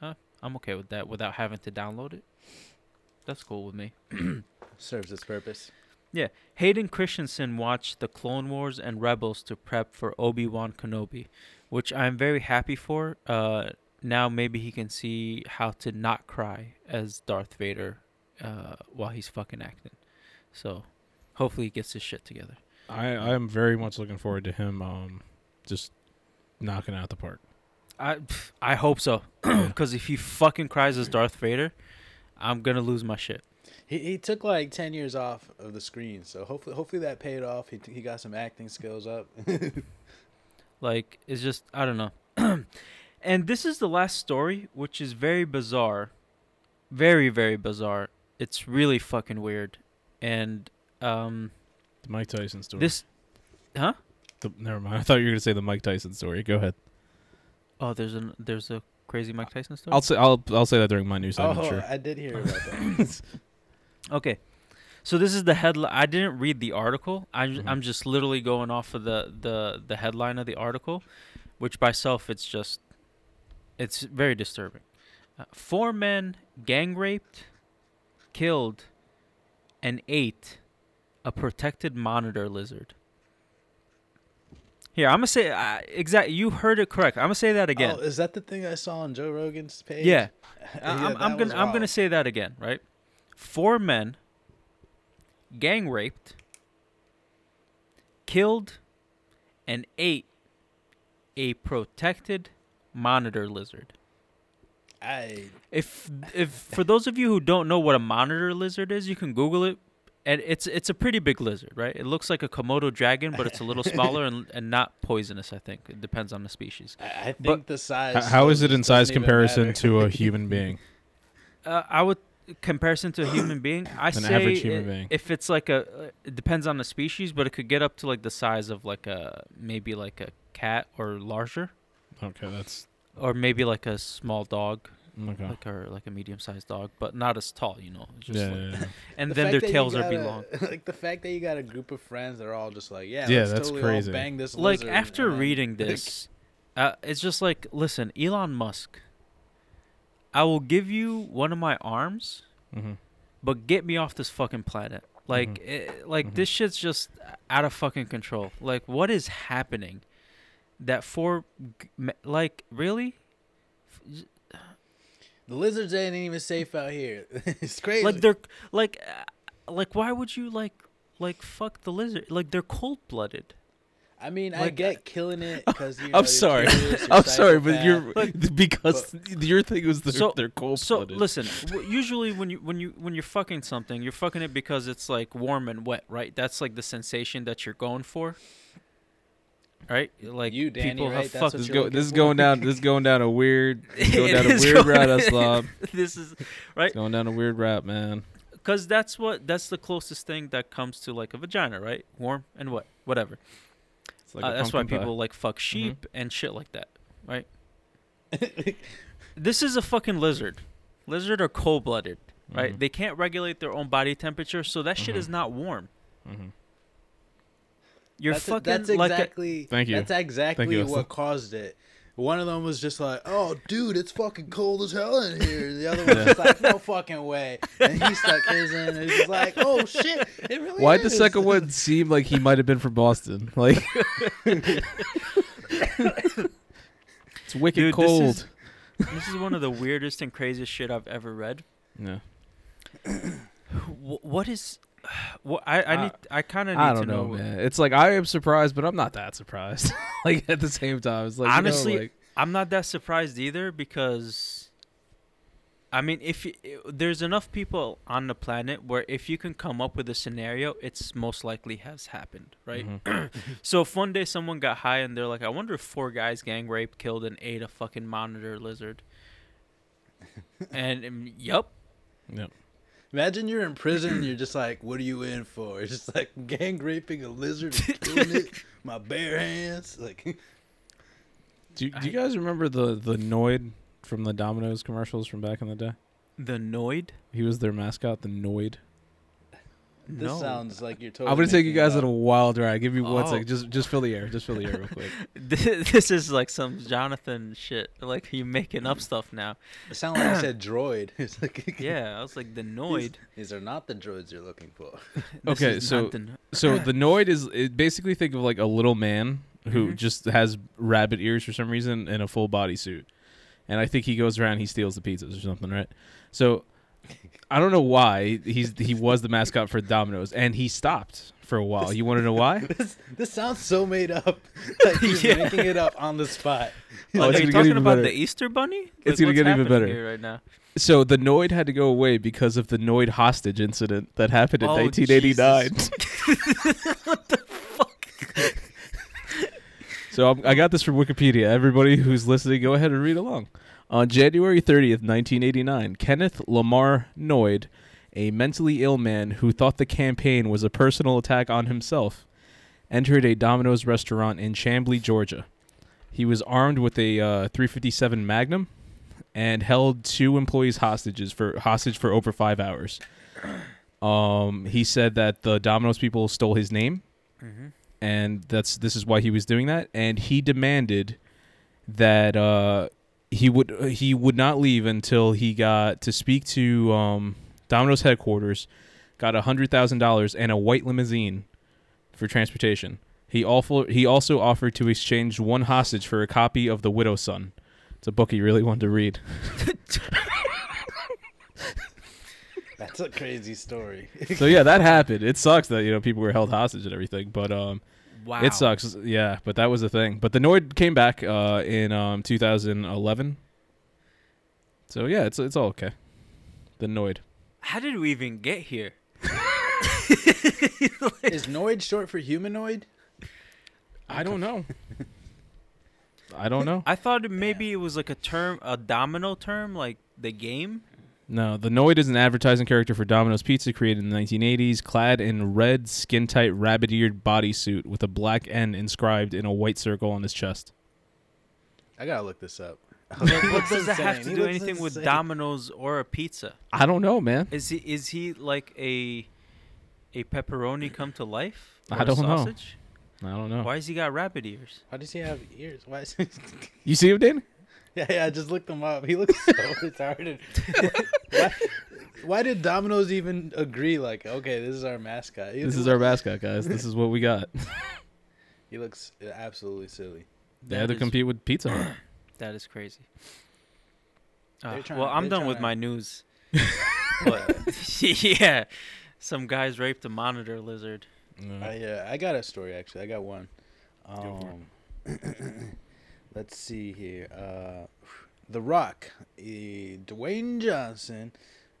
[SPEAKER 3] Huh? I'm okay with that without having to download it. That's cool with me.
[SPEAKER 1] Serves its purpose. Yeah.
[SPEAKER 3] Hayden Christensen watched the Clone Wars and Rebels to prep for Obi Wan Kenobi, which I'm very happy for. Uh, now maybe he can see how to not cry as Darth Vader uh, while he's fucking acting. So hopefully he gets his shit together.
[SPEAKER 2] I I am very much looking forward to him um just knocking out the park.
[SPEAKER 3] I I hope so, because if he fucking cries as Darth Vader, I'm gonna lose my shit.
[SPEAKER 1] He he took like ten years off of the screen, so hopefully hopefully that paid off. He he got some acting skills up.
[SPEAKER 3] Like it's just I don't know. and this is the last story, which is very bizarre, very very bizarre. It's really fucking weird, and um
[SPEAKER 2] The Mike Tyson story.
[SPEAKER 3] this, huh?
[SPEAKER 2] The, never mind. I thought you were gonna say the Mike Tyson story. Go ahead.
[SPEAKER 3] Oh, there's an there's a crazy Mike Tyson story.
[SPEAKER 2] I'll say I'll I'll say that during my news
[SPEAKER 1] oh,
[SPEAKER 2] segment. Sure.
[SPEAKER 1] I did hear about that.
[SPEAKER 3] Okay. So this is the headline. I didn't read the article. I'm
[SPEAKER 2] Mhm.
[SPEAKER 3] I'm just literally going off of the, the the headline of the article, which by itself it's just it's very disturbing. Uh, four men gang raped, killed, and ate a protected monitor lizard. Here, I'm gonna say uh, exact. You heard it correct. I'm gonna say that again.
[SPEAKER 1] Oh, is that the thing I saw on Joe Rogan's page?
[SPEAKER 3] Yeah.
[SPEAKER 1] Yeah,
[SPEAKER 3] I- I'm, I'm
[SPEAKER 1] was
[SPEAKER 3] gonna I'm gonna
[SPEAKER 1] wild.
[SPEAKER 3] say that again, right? Four men gang raped, killed, and ate a protected monitor lizard.
[SPEAKER 1] I
[SPEAKER 3] If if for those of you who don't know what a monitor lizard is, you can Google it. And it's it's a pretty big lizard, right? It looks like a Komodo dragon, but it's a little smaller and, and not poisonous. I think it depends on the species.
[SPEAKER 1] I I think
[SPEAKER 3] But-
[SPEAKER 1] the size.
[SPEAKER 2] H- how is it in size comparison to a human being?
[SPEAKER 3] Uh, I would comparison to a human being. I
[SPEAKER 2] An
[SPEAKER 3] say
[SPEAKER 2] average human
[SPEAKER 3] i-
[SPEAKER 2] being.
[SPEAKER 3] if it's like a, uh, it depends on the species, but it could get up to like the size of like a maybe like a cat or larger,
[SPEAKER 2] Okay, that's
[SPEAKER 3] or maybe like a small dog,
[SPEAKER 2] okay.
[SPEAKER 3] like or like a medium-sized dog, but not as tall. You know, just
[SPEAKER 2] Yeah,
[SPEAKER 3] like,
[SPEAKER 2] yeah, yeah.
[SPEAKER 3] and
[SPEAKER 1] The
[SPEAKER 3] then
[SPEAKER 1] fact
[SPEAKER 3] their
[SPEAKER 1] that you
[SPEAKER 3] tails are
[SPEAKER 1] got
[SPEAKER 3] be
[SPEAKER 1] a-
[SPEAKER 3] long.
[SPEAKER 1] Like the fact that you got a group of friends that are all just like, yeah,
[SPEAKER 2] Yeah,
[SPEAKER 1] let's
[SPEAKER 2] that's
[SPEAKER 1] totally all
[SPEAKER 2] crazy.
[SPEAKER 1] bang this
[SPEAKER 3] Like
[SPEAKER 1] lizard,"
[SPEAKER 3] after
[SPEAKER 1] and then-
[SPEAKER 3] reading this, uh, it's just like, listen, Elon Musk. I will give you one of my arms,
[SPEAKER 2] Mhm.
[SPEAKER 3] but get me off this fucking planet. Like,
[SPEAKER 2] Mhm.
[SPEAKER 3] it, like
[SPEAKER 2] Mhm.
[SPEAKER 3] this shit's just out of fucking control. Like, what is happening? That for, g- me- like, really?
[SPEAKER 1] the lizards ain't even safe out here. it's crazy.
[SPEAKER 3] Like they're like, uh, like why would you like, like fuck the lizard? Like they're cold blooded.
[SPEAKER 1] I mean, I get killing it because you know,
[SPEAKER 2] I'm
[SPEAKER 1] you're
[SPEAKER 2] sorry.
[SPEAKER 1] curious, you're
[SPEAKER 2] I'm sorry, but you're because your thing was they're,
[SPEAKER 3] So-
[SPEAKER 2] they're cold
[SPEAKER 3] So listen, usually when you when you when you're fucking something, you're fucking it because it's like warm and wet, right? That's like the sensation that you're going for. Right? Like
[SPEAKER 1] You, Danny,
[SPEAKER 3] people
[SPEAKER 1] right?
[SPEAKER 3] have
[SPEAKER 1] That's
[SPEAKER 3] fucked
[SPEAKER 1] what
[SPEAKER 2] This, go, this is going down. This is going down a weird. This is going down a weird
[SPEAKER 3] going-
[SPEAKER 2] route, Islam.
[SPEAKER 3] this is
[SPEAKER 2] It's going down a weird route, man.
[SPEAKER 3] because that's what that's the closest thing that comes to like a vagina, right? Warm and wet, whatever.
[SPEAKER 2] It's like
[SPEAKER 3] Uh, that's why
[SPEAKER 2] pumpkin pie.
[SPEAKER 3] people like fuck sheep and shit like that, right? this is a fucking lizard. Lizard are cold blooded, right?
[SPEAKER 2] Mhm.
[SPEAKER 3] They can't regulate their own body temperature, so that shit is
[SPEAKER 2] Mhm.
[SPEAKER 3] not warm.
[SPEAKER 2] Mhm.
[SPEAKER 3] You're
[SPEAKER 1] that's,
[SPEAKER 3] fucking
[SPEAKER 1] that's
[SPEAKER 3] like a,
[SPEAKER 1] exactly.
[SPEAKER 2] Thank you.
[SPEAKER 1] That's exactly
[SPEAKER 2] you,
[SPEAKER 1] what caused it. One of them was just like, "Oh, dude, it's fucking cold as hell in here." The other one was just like, "No fucking way," and he stuck his in. and He's like, "Oh shit, it really."
[SPEAKER 2] Why'd the
[SPEAKER 1] is."
[SPEAKER 2] second one seem like he might have been from Boston? Like, it's wicked
[SPEAKER 3] Dude, this
[SPEAKER 2] cold.
[SPEAKER 3] is- this is one of the weirdest and craziest shit I've ever read.
[SPEAKER 2] yeah.
[SPEAKER 3] What is? What I I need I kind of need
[SPEAKER 2] I
[SPEAKER 3] to
[SPEAKER 2] don't know,
[SPEAKER 3] know.
[SPEAKER 2] man. It's like I am surprised, but I'm not that surprised. like at the same time, it's like you know,
[SPEAKER 3] Honestly,
[SPEAKER 2] like-
[SPEAKER 3] I'm not that surprised either because, I mean, if y- i- there's enough people on the planet where if you can come up with a scenario, it's most likely has happened, right?
[SPEAKER 2] Mhm.
[SPEAKER 3] So if one day someone got high and they're like, I wonder if four guys gang raped, killed, and ate a fucking monitor lizard. and um, yup,
[SPEAKER 2] Yep.
[SPEAKER 1] Imagine you're in prison. and You're just like, "What are you in for?" It's just like gang raping a lizard, and killing it, my bare hands. Like,
[SPEAKER 2] Do, you- do you guys remember the the Noid from the Domino's commercials from back in the day?
[SPEAKER 3] the Noid.
[SPEAKER 2] He was their mascot, the Noid.
[SPEAKER 1] This
[SPEAKER 3] no.
[SPEAKER 1] sounds like you're totally.
[SPEAKER 2] I'm gonna take you guys on a wild ride. Give me one
[SPEAKER 3] Oh.
[SPEAKER 2] second. Just just fill the air. Just fill the air real quick.
[SPEAKER 3] this is like some Jonathan shit. Like you making up stuff now.
[SPEAKER 1] It sounded like I said droid. It's like,
[SPEAKER 3] Yeah, I was like the Noid.
[SPEAKER 1] These are not the droids you're looking for.
[SPEAKER 2] Okay, so-
[SPEAKER 3] the no-
[SPEAKER 2] So the Noid is it basically think of like a little man who
[SPEAKER 3] Mhm.
[SPEAKER 2] just has rabbit ears for some reason and a full body suit, and I think he goes around he steals the pizzas or something, right? So I don't know why he's he was the mascot for Domino's and he stopped for a while. You want to know why?
[SPEAKER 1] this this sounds so made up. Like he's
[SPEAKER 3] Yeah.
[SPEAKER 1] making it up on the spot.
[SPEAKER 2] Oh,
[SPEAKER 3] Like,
[SPEAKER 2] it's
[SPEAKER 3] are you
[SPEAKER 2] gonna get
[SPEAKER 3] talking
[SPEAKER 2] even
[SPEAKER 3] about
[SPEAKER 2] better.
[SPEAKER 3] the Easter Bunny?
[SPEAKER 2] It's gonna get even better.
[SPEAKER 3] here right now.
[SPEAKER 2] So the Noid had to go away because of the Noid hostage incident that happened in
[SPEAKER 3] Oh,
[SPEAKER 2] 1989.
[SPEAKER 3] what the fuck?
[SPEAKER 2] So I'm, I got this from Wikipedia. Everybody who's listening, go ahead and read along. On January 30th, 1989, Kenneth Lamar Noid, a mentally ill man who thought the campaign was a personal attack on himself, entered a Domino's restaurant in Chamblee, Georgia. He was armed with a uh, 357 Magnum and held two employees hostages for hostage for over five hours. Um, he said that the Domino's people stole his name
[SPEAKER 3] Mm-hmm.
[SPEAKER 2] and that's this is why he was doing that and he demanded that uh he would he would not leave until he got to speak to um Domino's headquarters got a hundred thousand dollars and a white limousine for transportation. He also he also offered to exchange one hostage for a copy of the widow's son. It's a book he really wanted to read.
[SPEAKER 1] That's a crazy story.
[SPEAKER 2] so yeah that happened. It sucks that you know people were held hostage and everything but um
[SPEAKER 3] Wow.
[SPEAKER 2] It sucks. Yeah, but that was the thing. But the Noid came back uh, in um, 2011. So yeah, it's it's all okay. The Noid.
[SPEAKER 3] How did we even get here?
[SPEAKER 1] Is Noid short for humanoid?
[SPEAKER 2] I don't know. I don't know.
[SPEAKER 3] I thought it maybe it was like a term, a domino term, like the game.
[SPEAKER 2] No, the Noid is an advertising character for Domino's Pizza created in the 1980s, clad in red, skin-tight, rabbit-eared bodysuit with a black N inscribed in a white circle on his chest.
[SPEAKER 1] I gotta look this up.
[SPEAKER 3] What, what does that have to
[SPEAKER 1] He
[SPEAKER 3] do
[SPEAKER 1] looks
[SPEAKER 3] anything with. Domino's or a pizza?
[SPEAKER 2] I don't know, man.
[SPEAKER 3] Is he is he like a a pepperoni come to life?
[SPEAKER 2] I
[SPEAKER 3] Or a
[SPEAKER 2] don't know.
[SPEAKER 3] sausage?
[SPEAKER 2] I don't know.
[SPEAKER 3] Why has he got rabbit ears?
[SPEAKER 1] Why does he have ears? Why is
[SPEAKER 2] You see him, Dan?
[SPEAKER 1] Yeah, yeah, just look them up. He looks so retarded. why, why did Domino's even agree? Like, okay, this is our mascot. He,
[SPEAKER 2] This is our mascot, guys. This is what we got.
[SPEAKER 1] He looks absolutely silly.
[SPEAKER 2] They had to
[SPEAKER 3] That is-
[SPEAKER 2] compete with Pizza Hut.
[SPEAKER 3] That is crazy. Uh,
[SPEAKER 1] trying-
[SPEAKER 3] well, I'm done with
[SPEAKER 1] trying-
[SPEAKER 3] my news. but yeah, some guys raped a monitor lizard.
[SPEAKER 1] I uh, I got a story actually. I got one.
[SPEAKER 2] Go for
[SPEAKER 1] Um, let's see here. Uh, the Rock, Dwayne Johnson,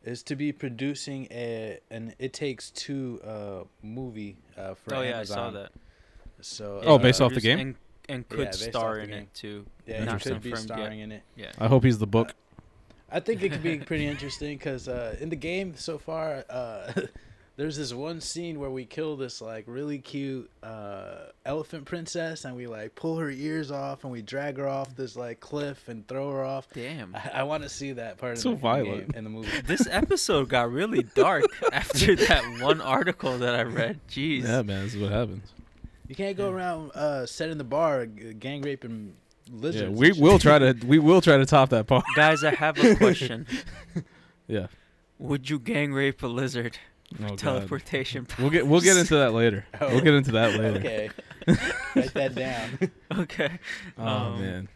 [SPEAKER 1] is to be producing a an It Takes Two uh, movie uh, for
[SPEAKER 3] oh
[SPEAKER 1] Amazon.
[SPEAKER 3] yeah, I saw that.
[SPEAKER 1] So
[SPEAKER 2] Oh,
[SPEAKER 1] uh,
[SPEAKER 2] based off the game?
[SPEAKER 3] and, and could
[SPEAKER 1] based
[SPEAKER 3] star in it too.
[SPEAKER 1] Yeah, he
[SPEAKER 3] Not
[SPEAKER 1] could be
[SPEAKER 3] confirmed yet.
[SPEAKER 1] starring in it.
[SPEAKER 3] Yeah.
[SPEAKER 2] I hope he's the book.
[SPEAKER 1] I think it could be pretty interesting because uh, in the game so far, uh, there's this one scene where we kill this like really cute uh, elephant princess and we like pull her ears off and we drag her off this like cliff and throw her off.
[SPEAKER 3] Damn.
[SPEAKER 1] I, I want to see that part.
[SPEAKER 2] So
[SPEAKER 1] in the
[SPEAKER 2] violent.
[SPEAKER 1] game, in the movie.
[SPEAKER 3] this episode got really dark after that one article that I read. Jeez.
[SPEAKER 2] Yeah, man, this is what happens.
[SPEAKER 1] You can't go around uh, setting the bar, gang raping lizards.
[SPEAKER 2] Yeah,
[SPEAKER 1] we
[SPEAKER 2] will try to we will try to top that part.
[SPEAKER 3] Guys, I have a question.
[SPEAKER 2] Yeah.
[SPEAKER 3] Would you gang rape a lizard?
[SPEAKER 2] Oh.
[SPEAKER 3] Teleportation.
[SPEAKER 2] We'll get we'll get into that later.
[SPEAKER 1] Oh.
[SPEAKER 2] We'll get into that later.
[SPEAKER 1] Okay. Write that down.
[SPEAKER 3] okay.
[SPEAKER 2] Oh
[SPEAKER 3] Um,
[SPEAKER 2] man.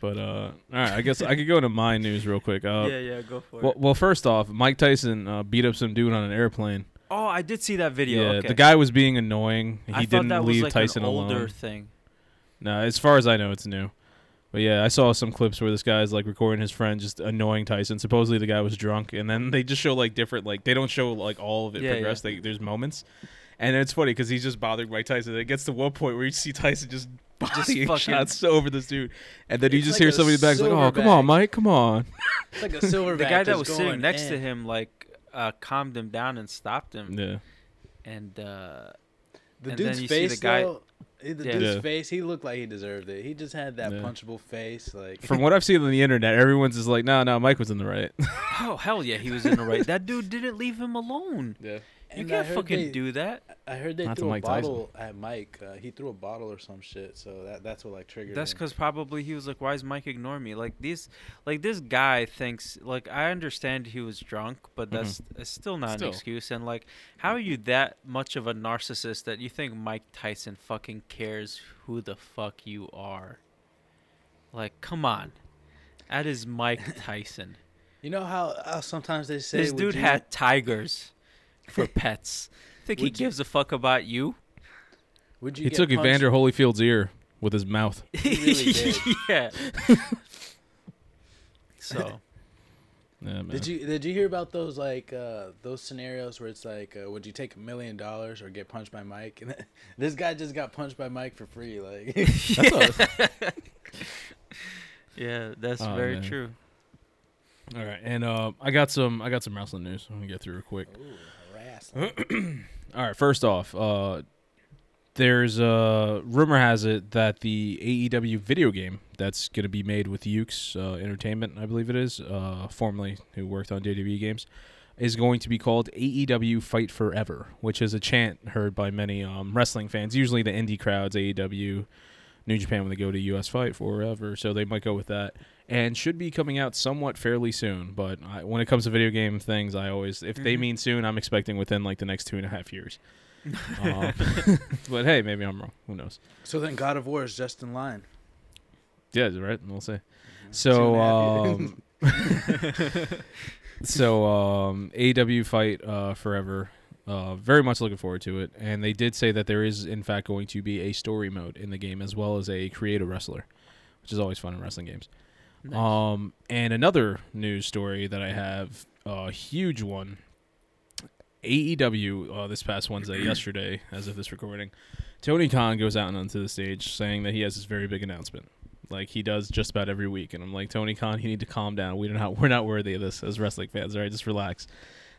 [SPEAKER 2] But uh, all right. I guess I could go into my news real quick. Uh,
[SPEAKER 3] yeah, yeah, go for
[SPEAKER 2] well,
[SPEAKER 3] it.
[SPEAKER 2] well, first off, Mike Tyson uh, beat up some dude on an airplane.
[SPEAKER 3] Oh, I did see that video.
[SPEAKER 2] yeah,
[SPEAKER 3] okay.
[SPEAKER 2] the guy was being annoying. He
[SPEAKER 3] I
[SPEAKER 2] didn't
[SPEAKER 3] that was
[SPEAKER 2] leave
[SPEAKER 3] like
[SPEAKER 2] Tyson
[SPEAKER 3] an older
[SPEAKER 2] alone.
[SPEAKER 3] thing.
[SPEAKER 2] No, as far as I know, it's new. But yeah, I saw some clips where this guy's like recording his friend just annoying Tyson. Supposedly the guy was drunk, and then they just show like different like they don't show like all of it
[SPEAKER 3] Yeah,
[SPEAKER 2] progress. They, there's moments, and it's funny because he's just bothering Mike Tyson. It gets to one point where you see Tyson just bodying
[SPEAKER 3] fucking-
[SPEAKER 2] shots over this dude, and then you just
[SPEAKER 1] like
[SPEAKER 2] hear
[SPEAKER 1] a
[SPEAKER 2] somebody in the back's like, "Oh, come on. Mike, come on."
[SPEAKER 1] It's like a silverback.
[SPEAKER 3] The guy that was sitting
[SPEAKER 1] going
[SPEAKER 3] next to him like uh, calmed him down and stopped him.
[SPEAKER 2] Yeah,
[SPEAKER 3] And uh,
[SPEAKER 1] The
[SPEAKER 3] and then
[SPEAKER 1] dude's
[SPEAKER 3] you see the
[SPEAKER 1] face,
[SPEAKER 3] guy-
[SPEAKER 1] though, the
[SPEAKER 3] Yeah.
[SPEAKER 1] dude's
[SPEAKER 2] Yeah.
[SPEAKER 1] face, he looked like he deserved it. He just had that
[SPEAKER 2] Yeah.
[SPEAKER 1] punchable face. Like
[SPEAKER 2] from what I've seen on the internet, everyone's just like, "No, no, Mike was in the right."
[SPEAKER 3] oh hell yeah, he was in the right. That dude didn't leave him alone.
[SPEAKER 2] yeah,
[SPEAKER 3] You
[SPEAKER 1] And I
[SPEAKER 3] can't fucking
[SPEAKER 1] they-
[SPEAKER 3] do that.
[SPEAKER 1] I heard they
[SPEAKER 2] Not
[SPEAKER 1] threw a
[SPEAKER 2] Mike Tyson.
[SPEAKER 1] bottle at Mike. Uh, he threw a bottle or some shit. So that that's what like triggered.
[SPEAKER 3] That's because probably he was like, "Why is Mike ignoring me?" Like these, like this guy thinks. Like I understand he was drunk, but that's it's still not
[SPEAKER 2] Still.
[SPEAKER 3] an excuse. And like, how are you that much of a narcissist that you think Mike Tyson fucking cares who the fuck you are? Like, come on, that is Mike Tyson.
[SPEAKER 1] You know how, how sometimes they say
[SPEAKER 3] this dude
[SPEAKER 1] you-
[SPEAKER 3] had tigers for pets. Think he
[SPEAKER 1] Would you-
[SPEAKER 3] gives a fuck about you?
[SPEAKER 1] Would you
[SPEAKER 2] he
[SPEAKER 1] get
[SPEAKER 2] took
[SPEAKER 1] punched-
[SPEAKER 2] Evander Holyfield's ear with his mouth.
[SPEAKER 1] He really did.
[SPEAKER 3] yeah. so
[SPEAKER 2] Yeah, man.
[SPEAKER 1] Did you did you hear about those like uh, those scenarios where it's like, uh, would you take a million dollars or get punched by Mike? And this guy just got punched by Mike for free. Like,
[SPEAKER 2] That's a-
[SPEAKER 3] yeah, that's
[SPEAKER 2] Oh,
[SPEAKER 3] very
[SPEAKER 2] man.
[SPEAKER 3] true.
[SPEAKER 2] All right, and uh, I got some I got some wrestling news. I'm gonna get through real quick.
[SPEAKER 1] Ooh, wrestling.
[SPEAKER 2] All right, first off, uh, there's uh, rumor has it that the AEW video game that's gonna be made with Yuke's uh, Entertainment, I believe it is, uh, formerly who worked on WWE games, is going to be called AEW Fight Forever, which is a chant heard by many um, wrestling fans, usually the indie crowds, AEW. New Japan when they go to US Fight Forever, so they might go with that, and should be coming out somewhat fairly soon. But I, when it comes to video game things, I always, if they
[SPEAKER 3] Mhm.
[SPEAKER 2] mean soon, I'm expecting within like the next two and a half years. Um, but hey, maybe I'm wrong. Who knows?
[SPEAKER 1] So then God of War is just in line.
[SPEAKER 2] Yeah, right. We'll see.
[SPEAKER 1] Two
[SPEAKER 2] So,
[SPEAKER 1] and a half years.
[SPEAKER 2] um, so um, AW fight uh, forever. Uh, very much looking forward to it. And they did say that there is, in fact, going to be a story mode in the game as well as a create a wrestler, which is always fun in wrestling games.
[SPEAKER 3] Nice.
[SPEAKER 2] Um, and another news story that I have, a huge one. AEW uh, this past Wednesday, yesterday, as of this recording, Tony Khan goes out onto the stage saying that he has this very big announcement, like he does just about every week. And I'm like, Tony Khan, you need to calm down. We don't not we're not worthy of this as wrestling fans. All right, just relax.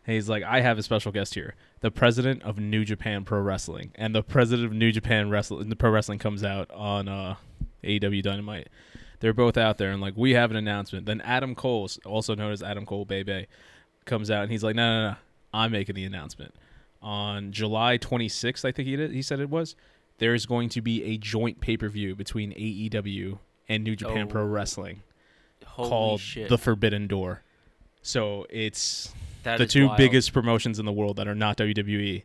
[SPEAKER 2] And he's like, I have a special guest here, the president of New Japan Pro Wrestling, and the president of New Japan Wrestling, the Pro Wrestling comes out on uh, AEW Dynamite. They're both out there and like we have an announcement. Then Adam Cole, also known as Adam Cole Bay Bay, comes out and he's like, no, no, no, I'm making the announcement. On July 26th, I think he did, he said it was. There is going to be a joint pay per view between AEW and New Japan Pro
[SPEAKER 3] Oh,
[SPEAKER 2] Wrestling
[SPEAKER 3] Holy
[SPEAKER 2] called
[SPEAKER 3] shit.
[SPEAKER 2] The Forbidden Door. So it's
[SPEAKER 3] That
[SPEAKER 2] the two
[SPEAKER 3] wild.
[SPEAKER 2] biggest promotions in the world that are not WWE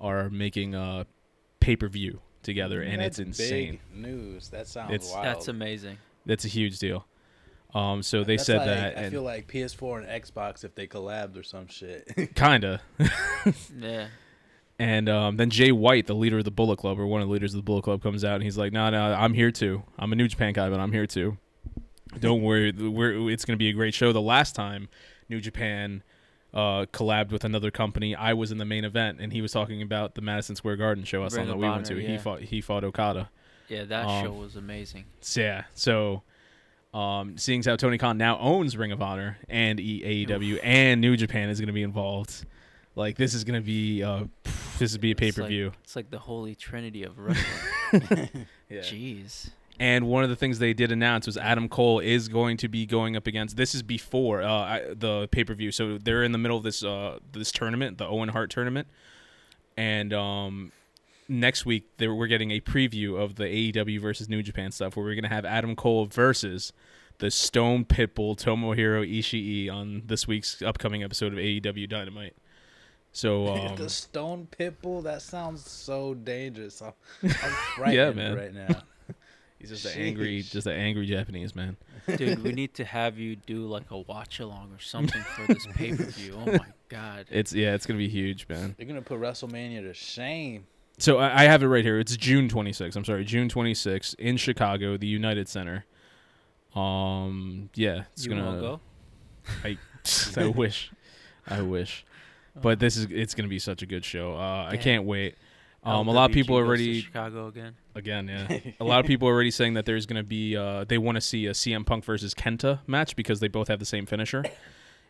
[SPEAKER 2] are making a pay per view together, mm, and
[SPEAKER 1] That's
[SPEAKER 2] it's insane.
[SPEAKER 1] Big news. That sounds
[SPEAKER 2] It's-
[SPEAKER 1] wild.
[SPEAKER 3] That's amazing.
[SPEAKER 2] That's a huge deal. Um, so they
[SPEAKER 1] That's
[SPEAKER 2] said
[SPEAKER 1] like-
[SPEAKER 2] that,
[SPEAKER 1] I
[SPEAKER 2] and
[SPEAKER 1] feel like PS4 and Xbox if they collabed or some shit.
[SPEAKER 2] kinda.
[SPEAKER 3] Yeah.
[SPEAKER 2] And um, then Jay White, the leader of the Bullet Club, or one of the leaders of the Bullet Club, comes out and he's like, "No, no, I'm here too. I'm a New Japan guy, but I'm here too. Don't worry, we're, it's going to be a great show." The last time New Japan uh, collabed with another company, I was in the main event, and he was talking about the Madison Square Garden show. That's the
[SPEAKER 3] Ring
[SPEAKER 2] one
[SPEAKER 3] of
[SPEAKER 2] that we went
[SPEAKER 3] Honor,
[SPEAKER 2] to. He fought. He fought Okada.
[SPEAKER 3] Yeah, that
[SPEAKER 2] Um,
[SPEAKER 3] show was amazing.
[SPEAKER 2] Yeah. So, um, seeing as how Tony Khan now owns Ring of Honor and AEW and New Japan is going to be involved, like this is going to be uh, this is be a pay
[SPEAKER 3] It's
[SPEAKER 2] per
[SPEAKER 3] like-
[SPEAKER 2] view.
[SPEAKER 3] It's like the holy trinity of wrestling.
[SPEAKER 2] yeah.
[SPEAKER 3] Jeez.
[SPEAKER 2] And one of the things they did announce was Adam Cole is going to be going up against. This is before uh, I, the pay per view, so they're in the middle of this uh, this tournament, the Owen Hart tournament, and um, next week there, we're getting a preview of the AEW versus New Japan stuff, where we're gonna have Adam Cole versus the Stone Pitbull Tomohiro Ishii on this week's upcoming episode of AEW Dynamite. So um,
[SPEAKER 1] the Stone Pitbull. That sounds so dangerous. I'm, I'm frightened
[SPEAKER 2] man.
[SPEAKER 1] right now.
[SPEAKER 2] he's just an angry, just an angry Japanese man.
[SPEAKER 3] Dude, we need to have you do like a watch along or something for this pay per view. Oh my god.
[SPEAKER 2] It's yeah, it's gonna be huge, man.
[SPEAKER 1] They're gonna put WrestleMania to shame.
[SPEAKER 2] So I, I have it right here. It's June 26th. I'm sorry, June 26th in Chicago, the United Center. Um, yeah, it's
[SPEAKER 3] you
[SPEAKER 2] gonna.
[SPEAKER 3] go?
[SPEAKER 2] I wish, I wish, but this is it's gonna be such a good show. Uh, I can't wait. Um, a lot of people already
[SPEAKER 3] Chicago again.
[SPEAKER 2] again, yeah. a lot of people are already saying that there's gonna be uh, they want to see a CM Punk versus Kenta match because they both have the same finisher.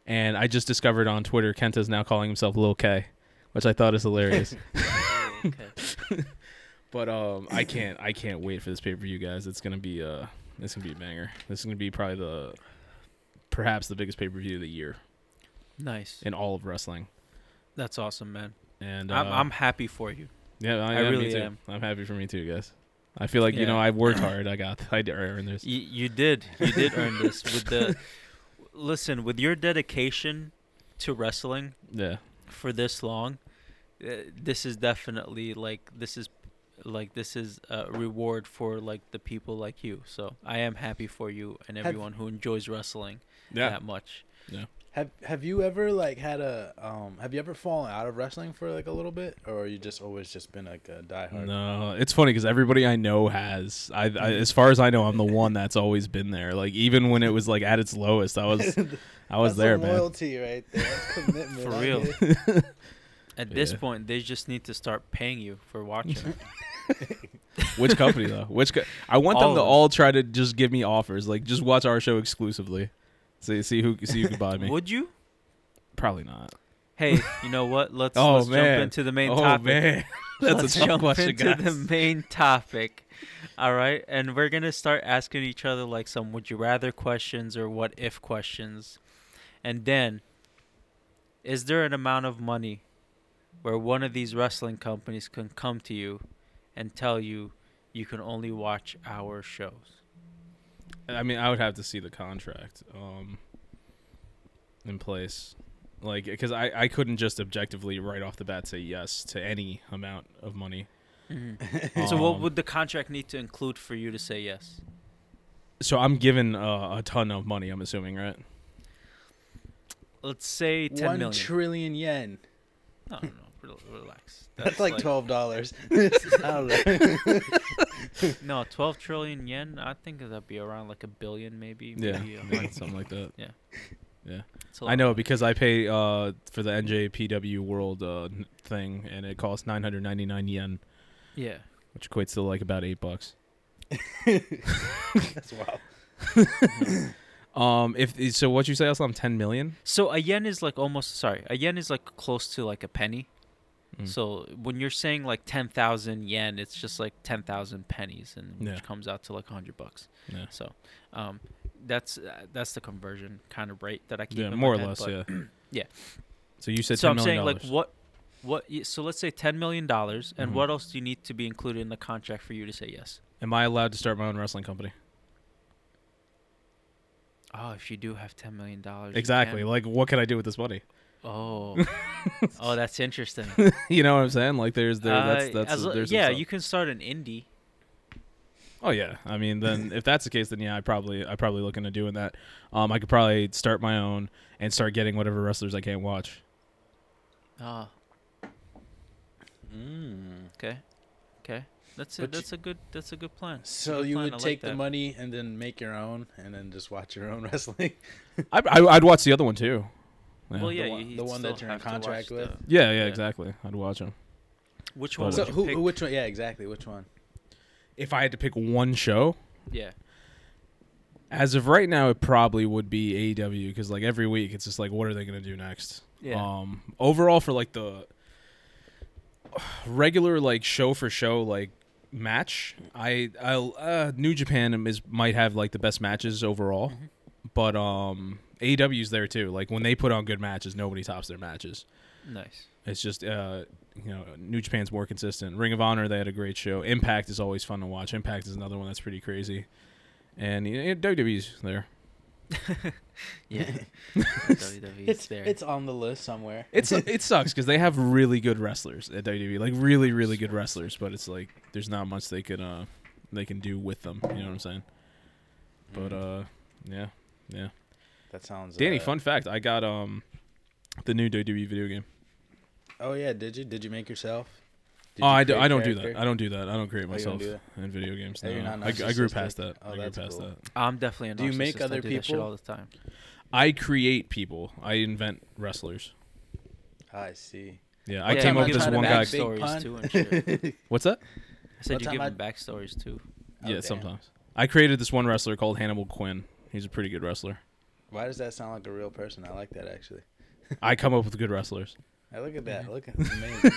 [SPEAKER 2] And I just discovered on Twitter Kenta's now calling himself Lil K, which I thought is hilarious.
[SPEAKER 3] Okay.
[SPEAKER 2] But um, I can't I can't wait for this pay per view, guys. It's gonna be uh, it's gonna be a banger. This is gonna be probably the perhaps the biggest pay per view of the year
[SPEAKER 3] Nice.
[SPEAKER 2] in all of wrestling.
[SPEAKER 3] That's awesome, man.
[SPEAKER 2] And uh,
[SPEAKER 3] I'm I'm happy for you.
[SPEAKER 2] yeah, I,
[SPEAKER 3] I
[SPEAKER 2] yeah,
[SPEAKER 3] really am.
[SPEAKER 2] I'm happy for me too, guys. I feel like you know I've worked hard. I got I earned this.
[SPEAKER 3] You, you did. You did earn this with the Listen, with your dedication to wrestling
[SPEAKER 2] Yeah,
[SPEAKER 3] for this long, uh, this is definitely like this is like this is a reward for like the people like you. So, I am happy for you and
[SPEAKER 1] Have-
[SPEAKER 3] everyone who enjoys wrestling
[SPEAKER 2] yeah.
[SPEAKER 3] that much. Yeah.
[SPEAKER 1] Have Have you ever like had a um? Have you ever fallen out of wrestling for like a little bit, or you just always just been like a diehard?
[SPEAKER 2] No, it's funny because everybody I know has. I, I, as far as I know, I'm the one that's always been there. Like even when it was like at its lowest, I was, I was
[SPEAKER 1] That's
[SPEAKER 2] there, man.
[SPEAKER 1] loyalty right there. That's commitment.
[SPEAKER 3] For
[SPEAKER 1] I
[SPEAKER 3] real. At this
[SPEAKER 2] Yeah.
[SPEAKER 3] point, they just need to start paying you for watching.
[SPEAKER 2] Which company though? Which co- I want
[SPEAKER 3] All
[SPEAKER 2] them to all try to just give me offers. Like just watch our show exclusively. See see who see who can buy me.
[SPEAKER 3] Would you?
[SPEAKER 2] Probably not.
[SPEAKER 3] Hey, you know what? Let's,
[SPEAKER 2] Oh,
[SPEAKER 3] let's jump into the main
[SPEAKER 2] oh
[SPEAKER 3] topic.
[SPEAKER 2] man, that's
[SPEAKER 3] Let's
[SPEAKER 2] a tough
[SPEAKER 3] jump
[SPEAKER 2] question,
[SPEAKER 3] into
[SPEAKER 2] guys.
[SPEAKER 3] the main topic. All right, and we're gonna start asking each other like some "Would you rather" questions or "What if" questions, and then, is there an amount of money where one of these wrestling companies can come to you and tell you you can only watch our shows?
[SPEAKER 2] I mean, I would have to see the contract um, in place, like because I I couldn't just objectively right off the bat say yes to any amount of money.
[SPEAKER 3] so, what
[SPEAKER 2] Um,
[SPEAKER 3] would the contract need to include for you to say yes?
[SPEAKER 2] So I'm given uh, a ton of money. I'm assuming, right?
[SPEAKER 3] Let's say ten
[SPEAKER 1] One
[SPEAKER 3] million.
[SPEAKER 1] trillion yen.
[SPEAKER 3] no, no, no, rel- relax.
[SPEAKER 1] That's, like twelve dollars. I don't know.
[SPEAKER 3] No, twelve trillion yen. I think that'd be around like a billion, maybe.
[SPEAKER 2] Yeah,
[SPEAKER 3] maybe a
[SPEAKER 2] yeah,
[SPEAKER 3] hundred.
[SPEAKER 2] something like that.
[SPEAKER 3] Yeah. a
[SPEAKER 2] I
[SPEAKER 3] lot.
[SPEAKER 2] know because I pay uh, for the NJPW World uh, thing, and it costs 999 yen,
[SPEAKER 3] Yeah.
[SPEAKER 2] which equates to like about eight bucks.
[SPEAKER 1] That's wild.
[SPEAKER 2] Um, if so, what you say, Aslam? 10 million?
[SPEAKER 3] So a yen is like almost sorry. A yen is like close to like a penny.
[SPEAKER 2] Mm.
[SPEAKER 3] So when you're saying like ten thousand yen, it's just like ten thousand pennies, and
[SPEAKER 2] Yeah.
[SPEAKER 3] which comes out to like a hundred bucks.
[SPEAKER 2] Yeah.
[SPEAKER 3] So, um, that's uh, that's the conversion kind of rate that I keep.
[SPEAKER 2] Yeah,
[SPEAKER 3] in my
[SPEAKER 2] more or
[SPEAKER 3] head,
[SPEAKER 2] less. Yeah.
[SPEAKER 3] Yeah.
[SPEAKER 2] So you said
[SPEAKER 3] so
[SPEAKER 2] $10
[SPEAKER 3] I'm
[SPEAKER 2] million
[SPEAKER 3] saying like what, what? So let's say ten million dollars, and
[SPEAKER 2] Mhm.
[SPEAKER 3] what else do you need to be included in the contract for you to say yes?
[SPEAKER 2] Am I allowed to start my own wrestling company?
[SPEAKER 3] Oh, if you do have ten million dollars,
[SPEAKER 2] Exactly. Like, what can I do with this money?
[SPEAKER 3] Oh, oh, that's interesting.
[SPEAKER 2] you know what I'm saying? Like, there's there.
[SPEAKER 3] Uh,
[SPEAKER 2] that's
[SPEAKER 3] as lo-
[SPEAKER 2] there's
[SPEAKER 3] yeah,
[SPEAKER 2] stuff.
[SPEAKER 3] you can start an indie.
[SPEAKER 2] Oh yeah, I mean, then if that's the case, then yeah, I probably I probably look into doing that. Um, I could probably start my own and start getting whatever wrestlers I can't watch.
[SPEAKER 3] Ah,
[SPEAKER 1] Mm.
[SPEAKER 3] okay, okay. That's a,
[SPEAKER 1] But you-
[SPEAKER 3] that's a good that's a good plan.
[SPEAKER 1] So
[SPEAKER 3] Good
[SPEAKER 1] you
[SPEAKER 3] plan,
[SPEAKER 1] would
[SPEAKER 3] I like
[SPEAKER 1] take the money and then make your own, and then just watch your own wrestling.
[SPEAKER 2] I, I I'd watch the other one too. Yeah.
[SPEAKER 3] Well, yeah,
[SPEAKER 1] The one- the one that
[SPEAKER 3] still
[SPEAKER 1] you're in
[SPEAKER 3] have to watch
[SPEAKER 1] contract with?
[SPEAKER 3] the-
[SPEAKER 2] yeah, yeah,
[SPEAKER 3] yeah.
[SPEAKER 2] exactly. I'd watch them.
[SPEAKER 3] Which one
[SPEAKER 1] so
[SPEAKER 3] would you
[SPEAKER 1] who?
[SPEAKER 3] pick?
[SPEAKER 1] Which one? Yeah, exactly. Which one?
[SPEAKER 2] If I had to pick one show,
[SPEAKER 3] yeah,
[SPEAKER 2] as of right now, it probably would be AEW because like every week, it's just like, what are they gonna do next?
[SPEAKER 3] yeah.
[SPEAKER 2] Um, overall, for like the regular like show for show like match, I I uh, New Japan is might have like the best matches overall,
[SPEAKER 3] Mhm.
[SPEAKER 2] but um AEW's there too. Like when they put on good matches, nobody tops their matches.
[SPEAKER 3] nice.
[SPEAKER 2] It's just uh, you know, New Japan's more consistent. Ring of Honor, they had a great show. Impact is always fun to watch. Impact is another one that's pretty crazy. And you know, WWE's there.
[SPEAKER 3] Yeah. WWE's
[SPEAKER 1] It's
[SPEAKER 3] there.
[SPEAKER 1] it's on the list somewhere.
[SPEAKER 2] It's it sucks because they have really good wrestlers at WWE, like really really good wrestlers, but it's like there's not much they can uh they can do with them. You know what I'm saying? But
[SPEAKER 1] Mm,
[SPEAKER 2] uh, yeah, yeah.
[SPEAKER 1] That sounds.
[SPEAKER 2] Danny,
[SPEAKER 1] uh,
[SPEAKER 2] fun fact: I got um the new WWE video game.
[SPEAKER 1] Oh yeah, did you? Did you make yourself? Did
[SPEAKER 2] oh,
[SPEAKER 1] you
[SPEAKER 2] I, do, I don't do that. I don't do that. I don't create
[SPEAKER 1] Oh, don't
[SPEAKER 2] myself
[SPEAKER 1] do
[SPEAKER 2] in video games.
[SPEAKER 1] Oh, you're
[SPEAKER 2] no.
[SPEAKER 1] not
[SPEAKER 2] I, I grew past that.
[SPEAKER 1] Oh,
[SPEAKER 2] I grew past
[SPEAKER 1] cool.
[SPEAKER 2] that.
[SPEAKER 3] I'm definitely a
[SPEAKER 1] Do you make
[SPEAKER 3] narcissist. I
[SPEAKER 1] other
[SPEAKER 3] do that shit
[SPEAKER 1] people?
[SPEAKER 3] all the time.
[SPEAKER 2] I create people. I invent wrestlers.
[SPEAKER 1] I see.
[SPEAKER 2] Yeah, I
[SPEAKER 3] Yeah,
[SPEAKER 2] came up with this one guy.
[SPEAKER 3] big stories too and shit.
[SPEAKER 2] What's that?
[SPEAKER 3] I said
[SPEAKER 1] One
[SPEAKER 3] you
[SPEAKER 1] time
[SPEAKER 3] give
[SPEAKER 1] I-
[SPEAKER 3] them backstories too.
[SPEAKER 1] Oh,
[SPEAKER 2] yeah,
[SPEAKER 1] damn.
[SPEAKER 2] sometimes. I created this one wrestler called Hannibal Quinn. He's a pretty good wrestler.
[SPEAKER 1] Why does that sound like a real person? I like that actually.
[SPEAKER 2] I come up with good wrestlers.
[SPEAKER 1] Hey, look at that. Look at amazing.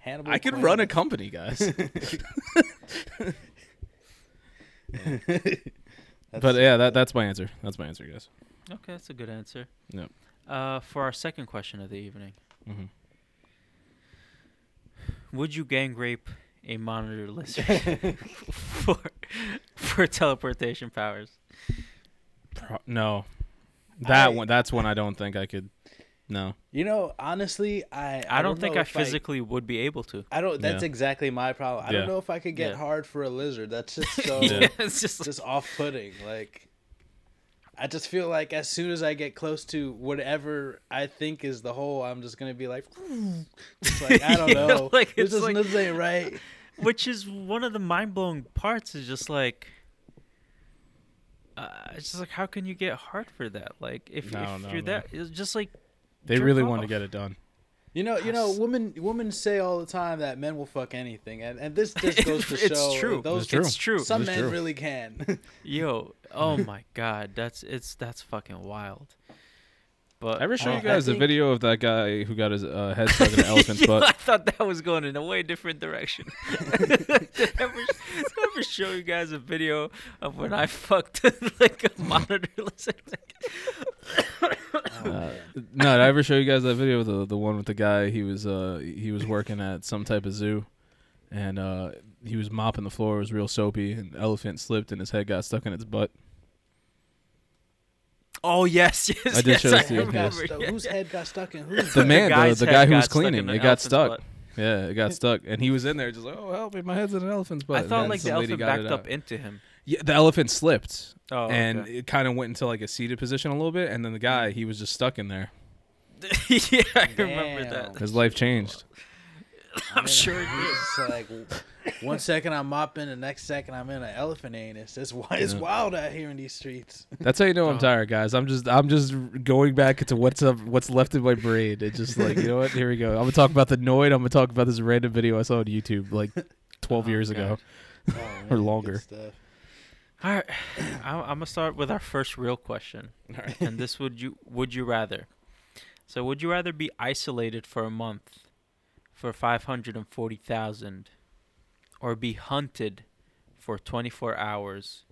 [SPEAKER 1] Hannibal
[SPEAKER 2] I could
[SPEAKER 1] Quinn.
[SPEAKER 2] run a company, guys. But yeah, that that's my answer. That's my answer, guys.
[SPEAKER 3] Okay, that's a good answer.
[SPEAKER 2] Yep.
[SPEAKER 3] Uh, for our second question of the evening,
[SPEAKER 2] hmm
[SPEAKER 3] would you gang rape a monitor lizard for for teleportation powers?
[SPEAKER 2] Pro- no, that
[SPEAKER 1] I-
[SPEAKER 2] one. That's one I don't think I could. No.
[SPEAKER 1] You know, honestly, I
[SPEAKER 3] I, don't, think I
[SPEAKER 1] if
[SPEAKER 3] physically would be able to.
[SPEAKER 1] I don't. That's
[SPEAKER 2] Yeah.
[SPEAKER 1] exactly my problem. I
[SPEAKER 2] Yeah.
[SPEAKER 1] don't know if I could get
[SPEAKER 3] Yeah.
[SPEAKER 1] hard for a lizard. That's just so
[SPEAKER 2] Yeah.
[SPEAKER 3] it's just like,
[SPEAKER 1] just off-putting. Like, I just feel like as soon as I get close to whatever I think is the hole, I'm just gonna be like, just like I don't
[SPEAKER 3] Yeah,
[SPEAKER 1] know.
[SPEAKER 3] like,
[SPEAKER 1] this
[SPEAKER 3] it's
[SPEAKER 1] just
[SPEAKER 3] like-
[SPEAKER 1] this ain't right.
[SPEAKER 3] which is one of the mind blowing parts. Is just like. Uh, it's just like how can you get hard for that? Like if,
[SPEAKER 2] No,
[SPEAKER 3] if
[SPEAKER 2] no,
[SPEAKER 3] you're
[SPEAKER 2] no.
[SPEAKER 3] that, it's just like
[SPEAKER 2] They
[SPEAKER 3] Jerk
[SPEAKER 2] really want to get it done.
[SPEAKER 1] You know, you know, women women say all the time that men will fuck anything, and, and this just goes to
[SPEAKER 3] It's
[SPEAKER 1] show
[SPEAKER 3] true.
[SPEAKER 1] those
[SPEAKER 2] It's true.
[SPEAKER 3] It's true.
[SPEAKER 1] some
[SPEAKER 2] It's
[SPEAKER 1] men
[SPEAKER 2] true.
[SPEAKER 1] really can.
[SPEAKER 3] Yo, oh my god, that's it's that's fucking wild. But
[SPEAKER 2] Ever show
[SPEAKER 1] Uh,
[SPEAKER 2] you
[SPEAKER 1] I
[SPEAKER 2] guys the
[SPEAKER 1] think-
[SPEAKER 2] video of that guy who got his uh, head stuck in an elephant's butt?
[SPEAKER 3] I thought that was going in a way different direction. did, I ever, did I ever show you guys a video of when I fucked like a monitor lizard?
[SPEAKER 1] Oh,
[SPEAKER 2] Uh, no, did I ever show you guys that video? The the one with the guy he was uh he was working at some type of zoo, and uh he was mopping the floor. It was real soapy, and the elephant slipped and his head got stuck in its butt.
[SPEAKER 3] Oh yes, yes,
[SPEAKER 2] I did
[SPEAKER 3] yes,
[SPEAKER 2] show this
[SPEAKER 3] I
[SPEAKER 2] to you,
[SPEAKER 3] remember.
[SPEAKER 1] stu-
[SPEAKER 3] yeah,
[SPEAKER 1] whose head got stuck in whose?
[SPEAKER 2] The man, the,
[SPEAKER 3] guy's
[SPEAKER 2] the guy who was cleaning, it got stuck.
[SPEAKER 3] butt.
[SPEAKER 2] Yeah, it got stuck, and he was in there just like, "Oh, help me! My head's in an elephant's butt."
[SPEAKER 3] I thought like the elephant backed up into him.
[SPEAKER 2] Yeah, the elephant slipped,
[SPEAKER 3] Oh,
[SPEAKER 2] and
[SPEAKER 3] okay.
[SPEAKER 2] it kind of went into like a seated position a little bit, and then the guy he was just stuck in there.
[SPEAKER 3] yeah, I remember that.
[SPEAKER 2] His life changed.
[SPEAKER 3] I'm sure it
[SPEAKER 1] it's like one second I'm mopping, the next second I'm in an elephant anus. It's it's wild out here in these streets.
[SPEAKER 2] That's how you know I'm
[SPEAKER 3] Oh.
[SPEAKER 2] tired, guys. I'm just I'm just going back to what's up, what's left in my brain. It's just like you know what? Here we go. I'm gonna talk about the Noid. I'm gonna talk about this random video I saw on YouTube like 12
[SPEAKER 3] Oh,
[SPEAKER 2] years
[SPEAKER 3] God.
[SPEAKER 2] ago.
[SPEAKER 1] Oh, man,
[SPEAKER 2] Or longer.
[SPEAKER 3] All right, I'm, I'm gonna start with our first real question, and this would you would you rather? So, would you rather be isolated for a month for five hundred and forty thousand, or be hunted for twenty four hours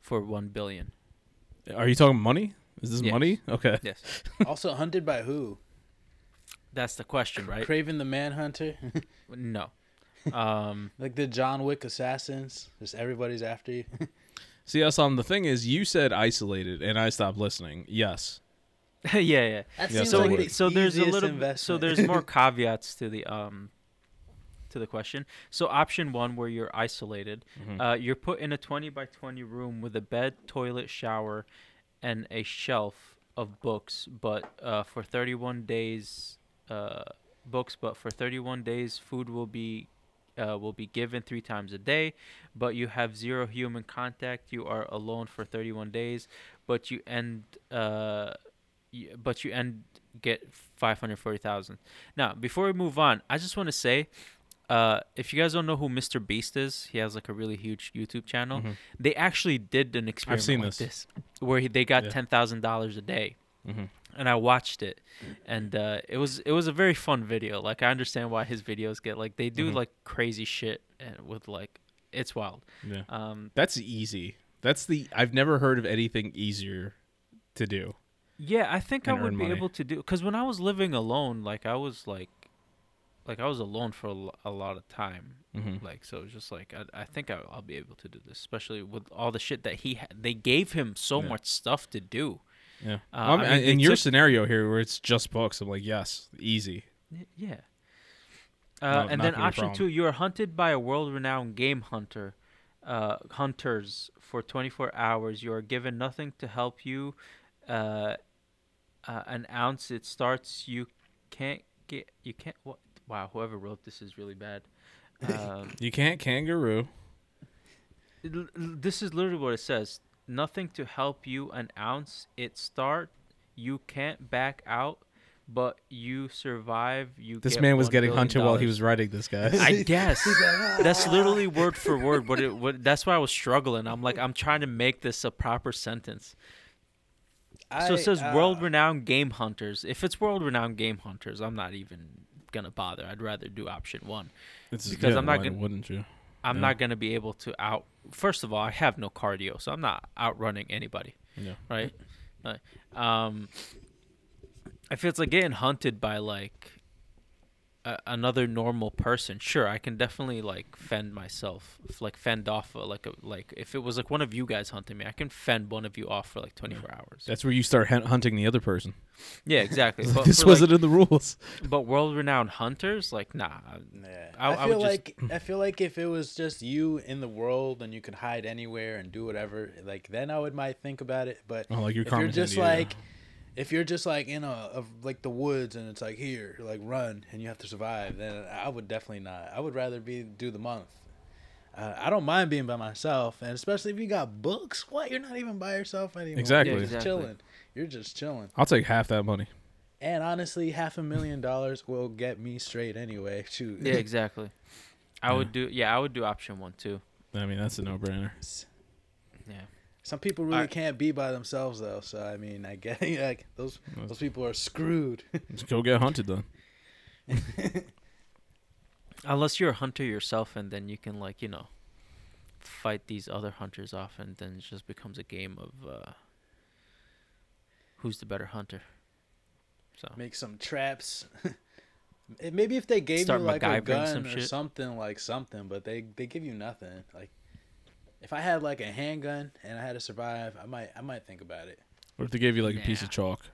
[SPEAKER 3] for one billion?
[SPEAKER 2] Are you talking money? Is this
[SPEAKER 3] Yes.
[SPEAKER 2] money? Okay.
[SPEAKER 3] Yes,
[SPEAKER 1] Also hunted by who?
[SPEAKER 3] that's the question, right?
[SPEAKER 1] Kraven the Manhunter,
[SPEAKER 3] No. Um,
[SPEAKER 1] like the John Wick assassins. Just everybody's after you.
[SPEAKER 2] See, Assam, the thing is, you said isolated, and I stopped listening. Yes.
[SPEAKER 3] yeah, yeah.
[SPEAKER 1] That
[SPEAKER 2] Yeah,
[SPEAKER 1] seems
[SPEAKER 2] so
[SPEAKER 3] so
[SPEAKER 2] like
[SPEAKER 1] the
[SPEAKER 2] the
[SPEAKER 3] so there's a
[SPEAKER 1] easiest
[SPEAKER 3] little so there's more caveats to the um to the question. So option one, where you're isolated,
[SPEAKER 2] Mhm.
[SPEAKER 3] uh, you're put in a 20 by 20 room with a bed, toilet, shower, and a shelf of books. But uh, for 31 days, uh, books. But for 31 days, food will be uh, will be given three times a day. But you have zero human contact. You are alone for 31 days. But you end. Uh, y- but you end get 540,000. Now, before we move on, I just want to say uh, if you guys don't know who Mr. Beast is, he has like a really huge YouTube channel.
[SPEAKER 2] Mhm.
[SPEAKER 3] They actually did an experiment like
[SPEAKER 2] this.
[SPEAKER 3] this, where he, they got
[SPEAKER 2] Yeah.
[SPEAKER 3] ten thousand dollars a day,
[SPEAKER 2] Mhm.
[SPEAKER 3] and I watched it, and uh, it was it was a very fun video. Like I understand why his videos get like they do
[SPEAKER 2] Mhm.
[SPEAKER 3] like crazy shit and with like it's wild.
[SPEAKER 2] Yeah.
[SPEAKER 3] Um,
[SPEAKER 2] That's easy. That's the. I've never heard of anything easier to do.
[SPEAKER 3] yeah, I think I would be
[SPEAKER 2] money.
[SPEAKER 3] able to do because when I was living alone, like I was like like I was alone for a, lot of time.
[SPEAKER 2] Mm-hmm.
[SPEAKER 3] Like so, it's just like I, I think I, I'll be able to do this, especially with all the shit that he ha- they gave him so
[SPEAKER 2] Yeah.
[SPEAKER 3] much stuff to do.
[SPEAKER 2] Yeah.
[SPEAKER 3] Uh,
[SPEAKER 2] Well, I mean, in your
[SPEAKER 3] took-
[SPEAKER 2] scenario here, where it's just books, I'm like, yes, easy.
[SPEAKER 3] Yeah.
[SPEAKER 2] No,
[SPEAKER 3] Uh, and then option two, you are hunted by a world-renowned game hunter, uh, hunters for 24 hours. You are given nothing to help you. Uh, uh, an ounce it starts. You can't get. You can't. What? Wow. Whoever wrote this is really bad. Um,
[SPEAKER 2] You can't kangaroo.
[SPEAKER 3] it l- l- this is literally what it says. Nothing to help you. An ounce it start. You can't back out, but you survive. You.
[SPEAKER 2] This
[SPEAKER 3] get
[SPEAKER 2] man was getting
[SPEAKER 3] billion
[SPEAKER 2] hunted while he was writing this guy.
[SPEAKER 3] I guess that's literally word for word. But it, what, that's why I was struggling. I'm like, I'm trying to make this a proper sentence. so it says
[SPEAKER 1] uh,
[SPEAKER 3] world-renowned game hunters. If it's world-renowned game hunters, I'm not even gonna bother. I'd rather do option one.
[SPEAKER 2] It's-
[SPEAKER 3] because I'm not
[SPEAKER 2] why
[SPEAKER 3] gonna-
[SPEAKER 2] Wouldn't you?
[SPEAKER 3] I'm
[SPEAKER 2] Yeah.
[SPEAKER 3] not gonna be able to out. First of all, I have no cardio, so I'm not outrunning anybody.
[SPEAKER 2] Yeah.
[SPEAKER 3] right? Right. Um, if it's like getting hunted by like a, another normal person, sure, I can definitely like fend myself, like fend off uh, like a like if it was like one of you guys hunting me, I can fend one of you off for like 24 hours.
[SPEAKER 2] That's where you start hun- hunting the other person.
[SPEAKER 3] yeah, exactly. But
[SPEAKER 2] this
[SPEAKER 3] for,
[SPEAKER 2] wasn't
[SPEAKER 3] like,
[SPEAKER 2] in the rules.
[SPEAKER 3] but world-renowned hunters, like nah.
[SPEAKER 1] Yeah.
[SPEAKER 3] I-
[SPEAKER 1] I,
[SPEAKER 3] I would
[SPEAKER 1] feel
[SPEAKER 3] just-
[SPEAKER 1] like I feel like if it was just you in the world and you could hide anywhere and do whatever, like then I would might think about it. But
[SPEAKER 2] Oh, like you're
[SPEAKER 1] if you're
[SPEAKER 2] Carmen
[SPEAKER 1] just
[SPEAKER 2] Sandiego.
[SPEAKER 1] like if you're just like in a of like the woods and it's like here like run and you have to survive then i would definitely not i would rather be do the month uh, i don't mind being by myself and especially if you got books what you're not even by yourself anymore
[SPEAKER 2] Exactly.
[SPEAKER 1] you're just
[SPEAKER 3] Exactly.
[SPEAKER 1] chilling you're just chilling
[SPEAKER 2] I'll take half that money.
[SPEAKER 1] and honestly half a million dollars will get me straight anyway shoot
[SPEAKER 3] Yeah, exactly. I
[SPEAKER 2] Yeah.
[SPEAKER 3] would do. Yeah, I would do option one too.
[SPEAKER 2] I mean, that's a no-brainer.
[SPEAKER 3] Yeah.
[SPEAKER 1] Some people really
[SPEAKER 3] Alright.
[SPEAKER 1] can't be by themselves though so i mean i get like those those people are screwed
[SPEAKER 2] Just go get hunted then.
[SPEAKER 3] Unless you're a hunter yourself, and then you can like you know fight these other hunters off, and then it just becomes a game of uh, who's the better hunter. So
[SPEAKER 1] make some traps. Maybe if they gave
[SPEAKER 3] Start
[SPEAKER 1] you like a gun
[SPEAKER 3] some
[SPEAKER 1] or
[SPEAKER 3] shit.
[SPEAKER 1] something, like something, but they they give you nothing. Like if I had like a handgun and I had to survive, I might I might think about it.
[SPEAKER 2] What if they gave you like a piece of chalk?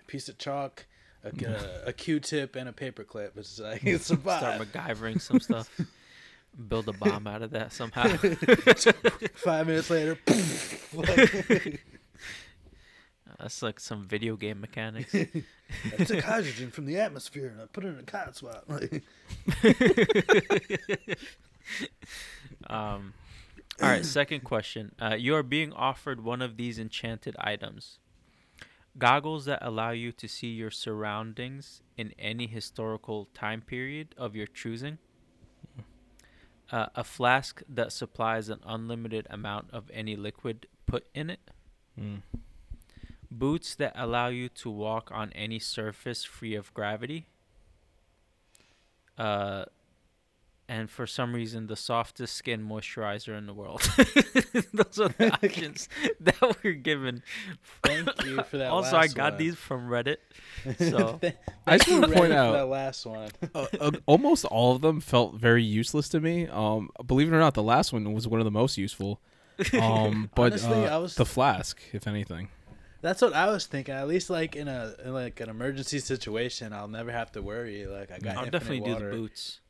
[SPEAKER 1] A piece of chalk, a, a, a Q-tip, and a paperclip. It's like it's survive.
[SPEAKER 3] start
[SPEAKER 1] survive.
[SPEAKER 3] MacGyvering some stuff. Build a bomb out of that somehow.
[SPEAKER 1] Five minutes later,
[SPEAKER 3] That's like some video game mechanics.
[SPEAKER 1] I took hydrogen from the atmosphere and I put it in a cotton swab.
[SPEAKER 3] Um, all right, second question. Uh, you are being offered one of these enchanted items goggles that allow you to see your surroundings in any historical time period of your choosing, uh, a flask that supplies an unlimited amount of any liquid put in it,
[SPEAKER 2] Mm.
[SPEAKER 3] boots that allow you to walk on any surface free of gravity. Uh, and for some reason, the softest skin moisturizer in the world. Those are the options that we're given.
[SPEAKER 1] Thank you for that.
[SPEAKER 3] also, I got
[SPEAKER 1] one.
[SPEAKER 3] these from Reddit. So
[SPEAKER 2] I just want to point out
[SPEAKER 1] that last one.
[SPEAKER 2] uh, uh, almost all of them felt very useless to me. Um, believe it or not, the last one was one of the most useful. Um, but
[SPEAKER 1] Honestly,
[SPEAKER 2] uh,
[SPEAKER 1] I was-
[SPEAKER 2] the flask, if anything.
[SPEAKER 1] That's what I was thinking. At least like in a in like an emergency situation, I'll never have to worry. Like I got
[SPEAKER 3] I'll definitely
[SPEAKER 1] water.
[SPEAKER 3] do the boots.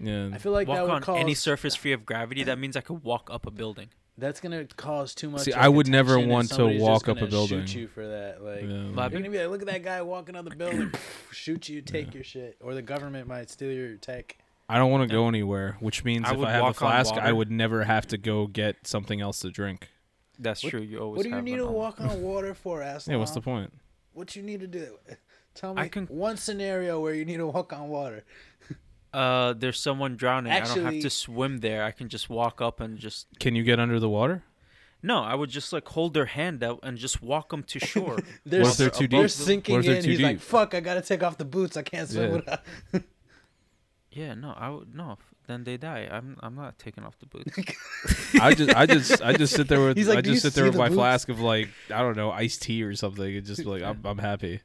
[SPEAKER 2] Yeah,
[SPEAKER 1] I feel like that
[SPEAKER 3] walk
[SPEAKER 1] would
[SPEAKER 3] on
[SPEAKER 1] cause
[SPEAKER 3] any surface free of gravity. That means I could walk up a building.
[SPEAKER 1] That's gonna cause too much.
[SPEAKER 2] See,
[SPEAKER 1] like,
[SPEAKER 2] I would never
[SPEAKER 1] attention, and
[SPEAKER 2] want to
[SPEAKER 1] somebody's
[SPEAKER 2] walk
[SPEAKER 1] just
[SPEAKER 2] up a
[SPEAKER 1] gonna
[SPEAKER 2] building.
[SPEAKER 1] Shoot you for that. Like
[SPEAKER 2] Yeah.
[SPEAKER 1] You're
[SPEAKER 3] I've
[SPEAKER 1] gonna be like, look at that guy walking on the building. shoot you, take your shit, or the government might steal your tech.
[SPEAKER 2] I don't want to go anywhere, which means
[SPEAKER 3] I
[SPEAKER 2] if
[SPEAKER 3] would
[SPEAKER 2] I have a
[SPEAKER 3] walk on
[SPEAKER 2] flask, I would never have to go get something else to drink.
[SPEAKER 3] That's
[SPEAKER 1] What-
[SPEAKER 3] true. You always.
[SPEAKER 1] What do you
[SPEAKER 3] have
[SPEAKER 1] need
[SPEAKER 3] one
[SPEAKER 1] to
[SPEAKER 3] on.
[SPEAKER 1] walk on water for, ass?
[SPEAKER 2] Yeah, what's the point?
[SPEAKER 1] What you need to do? Tell
[SPEAKER 3] I
[SPEAKER 1] me
[SPEAKER 3] can-
[SPEAKER 1] one scenario where you need to walk on water.
[SPEAKER 3] Uh, there's someone drowning. I don't have to swim there. I can just walk up and just.
[SPEAKER 2] Can you get under the water?
[SPEAKER 3] No, I would just like hold their hand out and just walk them to shore.
[SPEAKER 1] They're,
[SPEAKER 2] What if they're
[SPEAKER 1] s-
[SPEAKER 2] too
[SPEAKER 1] they're sinking
[SPEAKER 2] What if they're
[SPEAKER 1] in.
[SPEAKER 2] too
[SPEAKER 1] He's like, "Fuck! I gotta take off the boots. I can't swim
[SPEAKER 2] Yeah.
[SPEAKER 1] without."
[SPEAKER 3] yeah, no, I would no. Then they die. I'm I'm not taking off the boots.
[SPEAKER 2] I just, I just, I just sit there with,
[SPEAKER 1] He's like,
[SPEAKER 2] I just sit there
[SPEAKER 1] see
[SPEAKER 2] with
[SPEAKER 1] the
[SPEAKER 2] my
[SPEAKER 1] boots?"
[SPEAKER 2] flask of like, I don't know, iced tea or something, and just be like, I'm, I'm happy.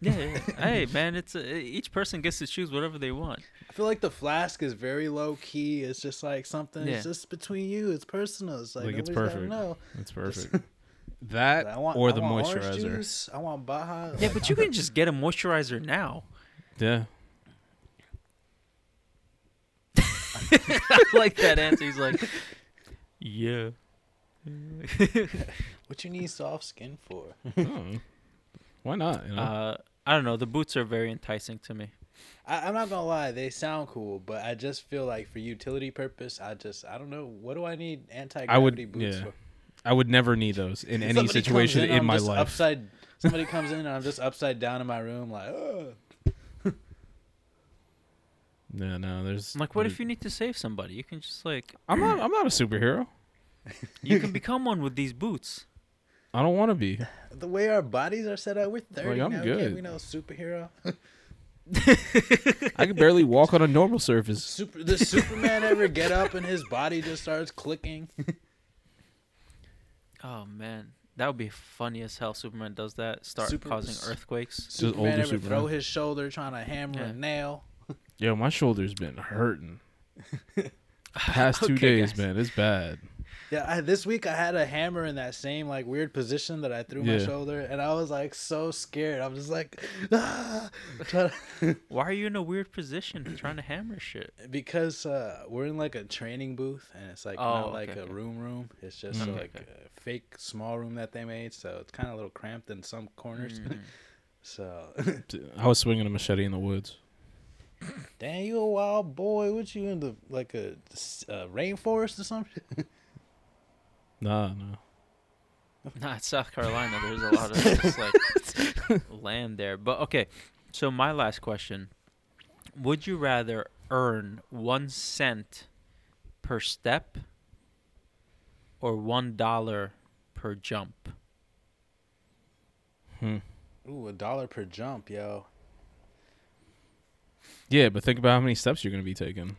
[SPEAKER 3] Yeah, yeah. hey, man, it's a, each person gets to choose whatever they want.
[SPEAKER 1] I feel like the flask is very low key. It's just like something.
[SPEAKER 3] Yeah.
[SPEAKER 1] It's just between you. It's personal. It's like,
[SPEAKER 2] Like, it's
[SPEAKER 1] nobody's gotta
[SPEAKER 2] perfect.
[SPEAKER 1] Know.
[SPEAKER 2] It's
[SPEAKER 1] Just-
[SPEAKER 2] perfect. that
[SPEAKER 1] I want,
[SPEAKER 2] or
[SPEAKER 1] I
[SPEAKER 2] the
[SPEAKER 1] want
[SPEAKER 2] moisturizer.
[SPEAKER 1] juice, I want Baja.
[SPEAKER 3] Yeah,
[SPEAKER 1] like,
[SPEAKER 3] but you can just get a moisturizer now.
[SPEAKER 2] Yeah.
[SPEAKER 3] I like that answer. He's like, yeah.
[SPEAKER 1] what you need soft skin for?
[SPEAKER 2] Oh. Why not? You know?
[SPEAKER 3] uh, I don't know. The boots are very enticing to me.
[SPEAKER 1] I, I'm not gonna lie, they sound cool, but I just feel like for utility purpose, I just I don't know what do I need anti
[SPEAKER 2] I would-
[SPEAKER 1] gravity boots
[SPEAKER 2] yeah.
[SPEAKER 1] for?
[SPEAKER 2] I would never need those in any
[SPEAKER 1] Somebody comes
[SPEAKER 2] situation in,
[SPEAKER 1] I'm
[SPEAKER 2] my
[SPEAKER 1] just
[SPEAKER 2] life.
[SPEAKER 1] Upside, somebody comes in and I'm just upside down in my room, like, Ugh.
[SPEAKER 2] No, no. There's
[SPEAKER 3] I'm like, what if you need to save somebody? You can just like,
[SPEAKER 2] I'm not. I'm not a superhero.
[SPEAKER 3] you can become one with these boots.
[SPEAKER 2] I don't want to be.
[SPEAKER 1] the way our bodies are set up, we're 30
[SPEAKER 2] I'm
[SPEAKER 1] now.
[SPEAKER 2] good.
[SPEAKER 1] Can't we know superhero?
[SPEAKER 2] I can barely walk on a normal surface.
[SPEAKER 1] Super, does Superman ever get up and his body just starts clicking?
[SPEAKER 3] Oh man, that would be funny as hell. Superman does that, start
[SPEAKER 1] Super-
[SPEAKER 3] causing earthquakes.
[SPEAKER 1] Superman
[SPEAKER 2] older
[SPEAKER 1] ever
[SPEAKER 2] Superman.
[SPEAKER 1] throw his shoulder trying to hammer
[SPEAKER 3] Yeah.
[SPEAKER 1] a nail?
[SPEAKER 2] Yo, my shoulder's been hurting. Past two
[SPEAKER 3] Okay,
[SPEAKER 2] days,
[SPEAKER 3] guys.
[SPEAKER 2] man. It's bad.
[SPEAKER 1] Yeah, I, this week I had a hammer in that same like weird position that I threw my shoulder, and I was like so scared. I'm just like, ah,
[SPEAKER 3] Why are you in a weird position trying to hammer shit?
[SPEAKER 1] because uh, we're in like a training booth, and it's like
[SPEAKER 3] Oh,
[SPEAKER 1] not
[SPEAKER 3] okay,
[SPEAKER 1] like a room room. It's just
[SPEAKER 2] Mhm.
[SPEAKER 1] like
[SPEAKER 3] Okay,
[SPEAKER 1] a fake small room that they made, so it's kind of a little cramped in some corners.
[SPEAKER 3] Mhm.
[SPEAKER 1] so,
[SPEAKER 2] I was swinging a machete in the woods.
[SPEAKER 1] damn, you a wild boy? What you in the like a, uh rainforest or something?
[SPEAKER 2] Nah, no.
[SPEAKER 3] Nah, it's South Carolina. There's a lot of just, like land there. But okay, so my last question: Would you rather earn one cent per step or one dollar per jump?
[SPEAKER 2] Hmm.
[SPEAKER 1] Ooh, a dollar per jump, yo.
[SPEAKER 2] Yeah, but think about how many steps you're gonna be taking.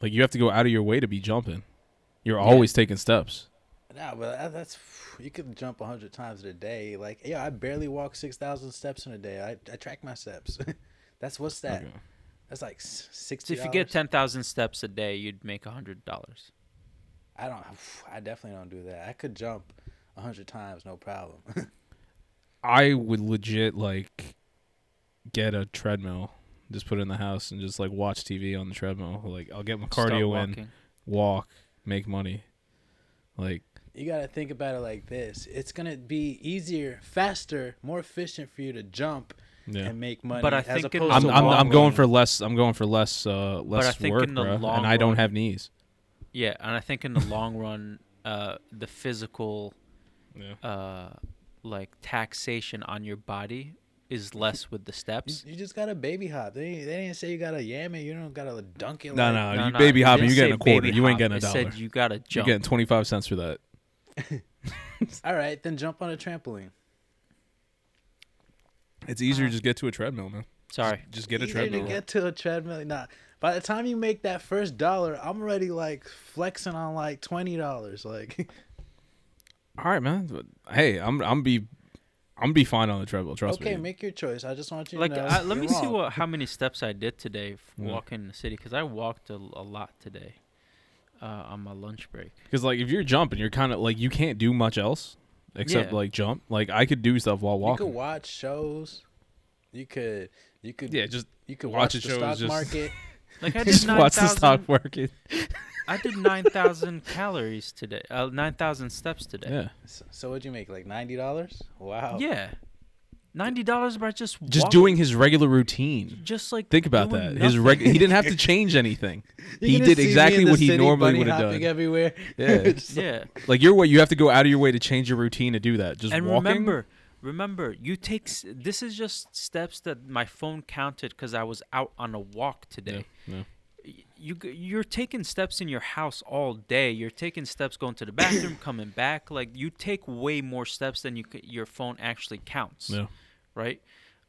[SPEAKER 2] Like you have to go out of your way to be jumping. You're
[SPEAKER 3] Yeah.
[SPEAKER 2] always taking steps.
[SPEAKER 1] Nah, but that's you could jump a hundred times in a day. Like, yeah, I barely walk six thousand steps in a day. I, I track my steps. that's what's that?
[SPEAKER 2] Okay.
[SPEAKER 1] That's like s-
[SPEAKER 3] So
[SPEAKER 1] sixty.
[SPEAKER 3] if you get ten thousand steps a day, you'd make a hundred dollars.
[SPEAKER 1] I don't. I definitely don't do that. I could jump a hundred times, no problem.
[SPEAKER 2] I would legit like get a treadmill, just put it in the house and just like watch TV on the treadmill. Like I'll get my cardio in, walk, make money. Like
[SPEAKER 1] you gotta think about it like this: it's gonna be easier, faster, more efficient for you to jump
[SPEAKER 2] yeah.
[SPEAKER 1] and make money.
[SPEAKER 3] But I
[SPEAKER 1] as
[SPEAKER 3] think in
[SPEAKER 1] opposed
[SPEAKER 3] the
[SPEAKER 2] I'm
[SPEAKER 1] to
[SPEAKER 2] I'm, I'm
[SPEAKER 1] walking.
[SPEAKER 2] going for less. I'm going for less uh less
[SPEAKER 3] I think
[SPEAKER 2] work,
[SPEAKER 3] in the
[SPEAKER 2] bruh,
[SPEAKER 3] long
[SPEAKER 2] and I don't
[SPEAKER 3] run-
[SPEAKER 2] have knees.
[SPEAKER 3] Yeah, and I think in the long run, uh, the physical
[SPEAKER 2] Yeah.
[SPEAKER 3] uh like taxation on your body is less with the steps.
[SPEAKER 1] you just got a baby hop. They they didn't say you gotta yam it. You don't gotta dunk it.
[SPEAKER 2] No,
[SPEAKER 1] like,
[SPEAKER 2] no,
[SPEAKER 3] No,
[SPEAKER 2] you
[SPEAKER 3] no,
[SPEAKER 2] baby
[SPEAKER 3] it
[SPEAKER 2] hopping,
[SPEAKER 3] didn't
[SPEAKER 2] you getting a quarter. You ain't getting a dollar.
[SPEAKER 3] said you gotta
[SPEAKER 2] You're getting 25 cents for that.
[SPEAKER 1] All right, then jump on a trampoline.
[SPEAKER 2] It's easier
[SPEAKER 3] Uh,
[SPEAKER 2] to just get to a treadmill, man.
[SPEAKER 3] Sorry.
[SPEAKER 2] Just get a
[SPEAKER 1] Easier to
[SPEAKER 2] treadmill.
[SPEAKER 1] get to a treadmill. Nah, by the time you make that first dollar, I'm already like flexing on like twenty dollars. Like,
[SPEAKER 2] All right, man. Hey, I'm I'm be I'm be fine on the treadmill. Trust me.
[SPEAKER 1] okay,
[SPEAKER 2] me.
[SPEAKER 1] make your choice. I just want you
[SPEAKER 3] Like,
[SPEAKER 1] to know.
[SPEAKER 3] I, let
[SPEAKER 1] you're
[SPEAKER 3] me see
[SPEAKER 1] wrong.
[SPEAKER 3] what how many steps I did today f-
[SPEAKER 2] Yeah.
[SPEAKER 3] walking in the city because I walked a, a lot today uh, on my lunch break.
[SPEAKER 2] Because like if you're jumping, you're kind of like you can't do much else except
[SPEAKER 3] Yeah.
[SPEAKER 2] like jump. Like I could do stuff while walking.
[SPEAKER 1] You
[SPEAKER 2] walking.
[SPEAKER 1] could watch shows. You could. You could.
[SPEAKER 2] yeah, just
[SPEAKER 1] You could
[SPEAKER 2] watch
[SPEAKER 1] watch,
[SPEAKER 2] a
[SPEAKER 1] the
[SPEAKER 2] show
[SPEAKER 1] stock
[SPEAKER 2] just-
[SPEAKER 1] market.
[SPEAKER 3] Like I
[SPEAKER 2] just
[SPEAKER 3] did nine
[SPEAKER 2] watch the stock
[SPEAKER 3] thousand.
[SPEAKER 2] market.
[SPEAKER 3] I did nine thousand calories today. Uh, nine thousand steps today.
[SPEAKER 2] Yeah,
[SPEAKER 1] So, so what'd you make? Like ninety dollars? Wow.
[SPEAKER 3] Yeah. Ninety dollars by just
[SPEAKER 2] just
[SPEAKER 3] walk-
[SPEAKER 2] doing his regular routine.
[SPEAKER 3] just like
[SPEAKER 2] Think about
[SPEAKER 3] doing
[SPEAKER 2] that. His reg- he didn't have to change anything. He did exactly what he normally would have
[SPEAKER 1] hopping
[SPEAKER 2] done.
[SPEAKER 1] everywhere.
[SPEAKER 2] Yeah.
[SPEAKER 1] Just like-
[SPEAKER 3] Yeah.
[SPEAKER 2] Like you're what you have to go out of your way to change your routine to do that. Just
[SPEAKER 3] and
[SPEAKER 2] walking.
[SPEAKER 3] remember, remember, you take this is just steps that my phone counted because I was out on a walk today.
[SPEAKER 2] no.
[SPEAKER 3] Y- You you're taking steps in your house all day. You're taking steps going to the bathroom, coming back. Like you take way more steps than you c- your phone actually counts.
[SPEAKER 2] Yeah.
[SPEAKER 3] Right.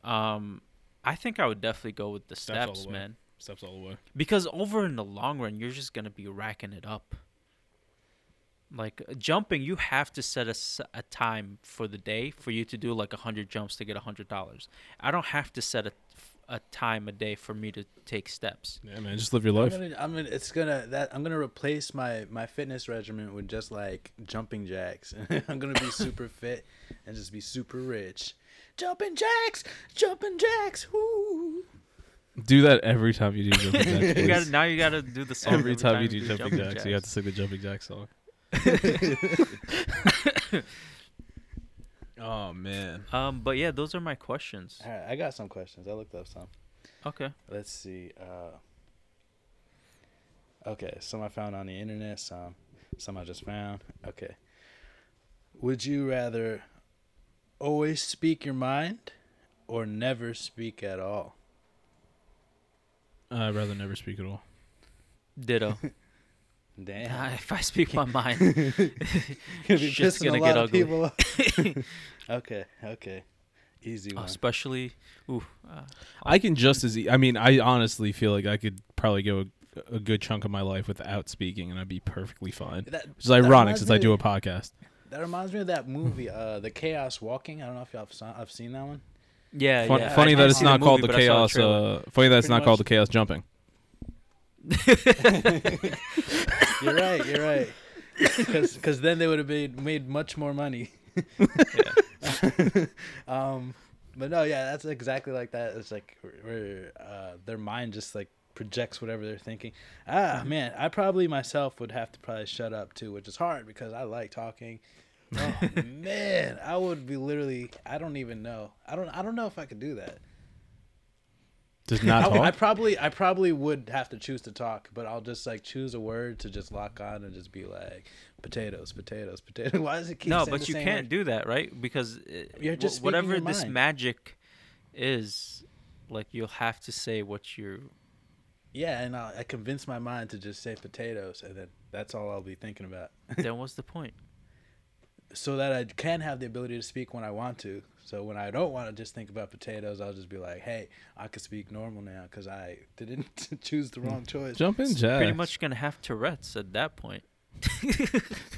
[SPEAKER 3] Um, I think I would definitely go with the
[SPEAKER 2] Steps all the
[SPEAKER 3] man.
[SPEAKER 2] Steps all the way.
[SPEAKER 3] Because over in the long run, you're just gonna be racking it up. Like jumping, you have to set a, a time for the day for you to do like a hundred jumps to get a hundred dollars. I don't have to set a, a time a day for me to take steps.
[SPEAKER 2] Yeah, man, just live your
[SPEAKER 1] I'm
[SPEAKER 2] life.
[SPEAKER 1] gonna, I'm gonna, it's gonna that I'm gonna replace my my fitness regimen with just like jumping jacks. I'm gonna be super fit and just be super rich. Jumping jacks, jumping jacks. Woo!
[SPEAKER 2] Do that every time you do jumping jacks.
[SPEAKER 3] You gotta now you gotta do the song
[SPEAKER 2] every time you do
[SPEAKER 3] do
[SPEAKER 2] jumping jacks, you have to sing the jumping jack song. Oh man.
[SPEAKER 3] Um, but yeah, those are my questions.
[SPEAKER 1] All right, I got some questions. I looked up some.
[SPEAKER 3] Okay.
[SPEAKER 1] Let's see. Uh, okay, some I found on the internet. Some, some I just found. Okay. Would you rather always speak your mind or never speak at all?
[SPEAKER 2] I'd rather never speak at all.
[SPEAKER 3] Ditto.
[SPEAKER 1] Damn.
[SPEAKER 3] Nah, if I speak my mind,
[SPEAKER 1] Gonna be
[SPEAKER 3] shit's
[SPEAKER 1] pissing
[SPEAKER 3] gonna
[SPEAKER 1] a
[SPEAKER 3] get
[SPEAKER 1] of
[SPEAKER 3] ugly.
[SPEAKER 1] people okay, okay. Easy one.
[SPEAKER 3] especially, ooh, uh,
[SPEAKER 2] I can just as e- I mean, I honestly feel like I could probably go a, a good chunk of my life without speaking, and I'd be perfectly fine.
[SPEAKER 1] That,
[SPEAKER 2] Which is ironic since I do a podcast.
[SPEAKER 1] That reminds me of that movie, uh, The Chaos Walking. I don't know if y'all have saw, I've seen that one.
[SPEAKER 3] yeah,
[SPEAKER 2] Fun,
[SPEAKER 3] yeah.
[SPEAKER 2] funny
[SPEAKER 3] I
[SPEAKER 2] that
[SPEAKER 3] didn't
[SPEAKER 2] it's
[SPEAKER 3] see
[SPEAKER 2] not called
[SPEAKER 3] movie,
[SPEAKER 2] the
[SPEAKER 3] but I saw
[SPEAKER 2] chaos.
[SPEAKER 3] trailer.
[SPEAKER 2] Uh, funny that it's
[SPEAKER 1] Pretty
[SPEAKER 2] not called the chaos jumping.
[SPEAKER 1] You're right. You're right. Because then they would have made made much more money. um, but no, yeah, that's exactly like that. It's like where uh, their mind just like projects whatever they're thinking. Ah, man, I probably myself would have to probably shut up too, which is hard because I like talking. Oh man, I would be literally. I don't even know. I don't. I don't know if I could do that.
[SPEAKER 2] Does not
[SPEAKER 1] I,
[SPEAKER 2] talk.
[SPEAKER 1] I probably. I probably would have to choose to talk, but I'll just like choose a word to just lock on and just be like potatoes, potatoes, potatoes. Why does it keep?
[SPEAKER 3] no,
[SPEAKER 1] saying
[SPEAKER 3] but
[SPEAKER 1] the
[SPEAKER 3] you
[SPEAKER 1] same
[SPEAKER 3] can't
[SPEAKER 1] word?
[SPEAKER 3] do that, right? Because uh,
[SPEAKER 1] You're just speaking
[SPEAKER 3] whatever
[SPEAKER 1] your
[SPEAKER 3] this
[SPEAKER 1] mind.
[SPEAKER 3] magic is, like you'll have to say what you're.
[SPEAKER 1] Yeah, and I'll, I convince my mind to just say potatoes, and then that's all I'll be thinking about,
[SPEAKER 3] then what's the point?
[SPEAKER 1] so that I can have the ability to speak when I want to. So when I don't want to just think about potatoes, I'll just be like, "Hey, I can speak normal now because I didn't choose the wrong hmm. choice."
[SPEAKER 2] Jump in,
[SPEAKER 3] It's
[SPEAKER 2] Jack.
[SPEAKER 3] Pretty much gonna have Tourette's at that point.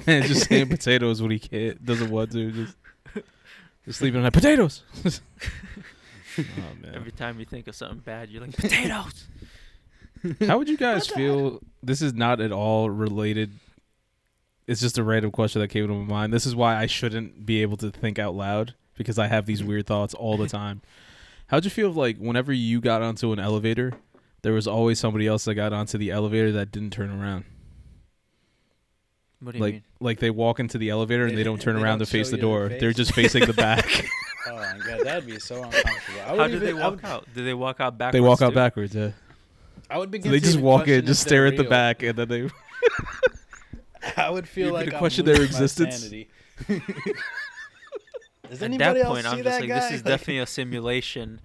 [SPEAKER 2] and just saying potatoes when he can't doesn't want to. Just just sleeping on potatoes. oh man.
[SPEAKER 3] Every time you think of something bad, you're like potatoes.
[SPEAKER 2] How would you guys
[SPEAKER 1] What the
[SPEAKER 2] feel? This is not at all related. It's just a random question that came to my mind. This is why I shouldn't be able to think out loud because I have these weird thoughts all the time. How'd you feel if, like whenever you got onto an elevator, there was always somebody else that got onto the elevator that didn't turn around?
[SPEAKER 3] What do you
[SPEAKER 2] Like,
[SPEAKER 3] mean?
[SPEAKER 2] like they walk into the elevator and
[SPEAKER 1] They-
[SPEAKER 2] they don't turn
[SPEAKER 1] they
[SPEAKER 2] around
[SPEAKER 1] don't
[SPEAKER 2] to face the
[SPEAKER 1] you their
[SPEAKER 2] door. They're just facing the back.
[SPEAKER 1] Oh my god, that'd be so uncomfortable. I
[SPEAKER 3] How
[SPEAKER 1] would
[SPEAKER 3] do
[SPEAKER 1] even,
[SPEAKER 3] they
[SPEAKER 1] I
[SPEAKER 3] walk
[SPEAKER 1] would,
[SPEAKER 3] out? Do they walk out backwards?
[SPEAKER 2] they walk out
[SPEAKER 3] too?
[SPEAKER 2] backwards. Yeah.
[SPEAKER 1] I would
[SPEAKER 2] So they
[SPEAKER 1] to
[SPEAKER 2] just walk in,
[SPEAKER 1] question
[SPEAKER 2] just stare
[SPEAKER 1] they're
[SPEAKER 2] at the
[SPEAKER 1] real.
[SPEAKER 2] back, and then they.
[SPEAKER 1] I would feel
[SPEAKER 2] You're
[SPEAKER 1] like I'm
[SPEAKER 2] question their
[SPEAKER 1] losing my
[SPEAKER 2] existence?
[SPEAKER 1] Sanity. Does
[SPEAKER 3] At that point, I'm just like,
[SPEAKER 1] guy?
[SPEAKER 3] this is definitely a simulation,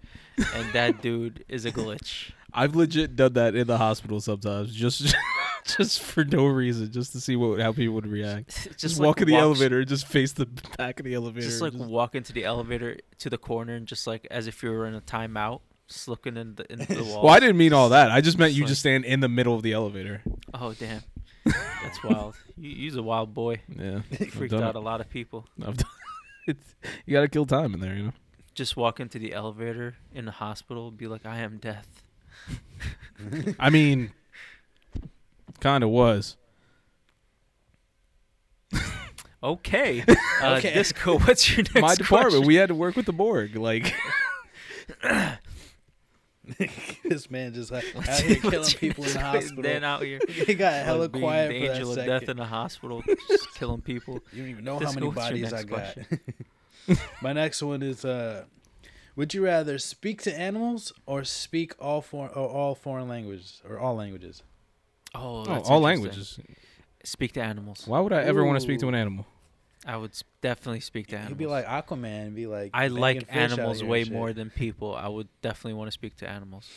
[SPEAKER 3] and that dude is a glitch.
[SPEAKER 2] I've legit done that in the hospital sometimes, just just for no reason, just to see what how people would react.
[SPEAKER 3] just
[SPEAKER 2] Just,
[SPEAKER 3] like
[SPEAKER 2] walk in the
[SPEAKER 3] walks-
[SPEAKER 2] elevator, and just face the back of the elevator.
[SPEAKER 3] Just
[SPEAKER 2] and
[SPEAKER 3] like walk into the elevator to the corner and just like as if you were in a timeout, just looking in the into the wall.
[SPEAKER 2] well, I didn't mean all that. I just meant
[SPEAKER 3] Just
[SPEAKER 2] you
[SPEAKER 3] like-
[SPEAKER 2] just stand in the middle of the elevator.
[SPEAKER 3] Oh damn, that's wild. You, you's a wild boy.
[SPEAKER 2] Yeah, I've
[SPEAKER 3] Freaked out
[SPEAKER 2] it.
[SPEAKER 3] a lot of people.
[SPEAKER 2] I've done it's, you gotta kill time in there, you know.
[SPEAKER 3] Just walk into the elevator in the hospital, be like, I am death.
[SPEAKER 2] I mean, kind of was.
[SPEAKER 3] Okay, uh,
[SPEAKER 1] Okay.
[SPEAKER 3] Disco. What's your next
[SPEAKER 2] My department,
[SPEAKER 3] question?
[SPEAKER 2] we had to work with the Borg. Like,
[SPEAKER 1] this man just like out here killing people in the hospital.
[SPEAKER 3] Then out here,
[SPEAKER 1] he got hella
[SPEAKER 3] like being
[SPEAKER 1] quiet
[SPEAKER 3] the
[SPEAKER 1] for
[SPEAKER 3] angel
[SPEAKER 1] that
[SPEAKER 3] of death in the hospital, just killing people.
[SPEAKER 1] You don't even know how many bodies I
[SPEAKER 3] next
[SPEAKER 1] got. My next one is: uh, Would you rather speak to animals or speak all foreign or all foreign languages or all languages?
[SPEAKER 3] Oh,
[SPEAKER 2] oh, all languages.
[SPEAKER 3] Speak to animals.
[SPEAKER 2] Why would I ever want to speak to an animal?
[SPEAKER 3] I would definitely speak to animals.
[SPEAKER 1] He'd be like Aquaman. Be like,
[SPEAKER 3] I like animals way more than people. I would definitely want to speak to animals.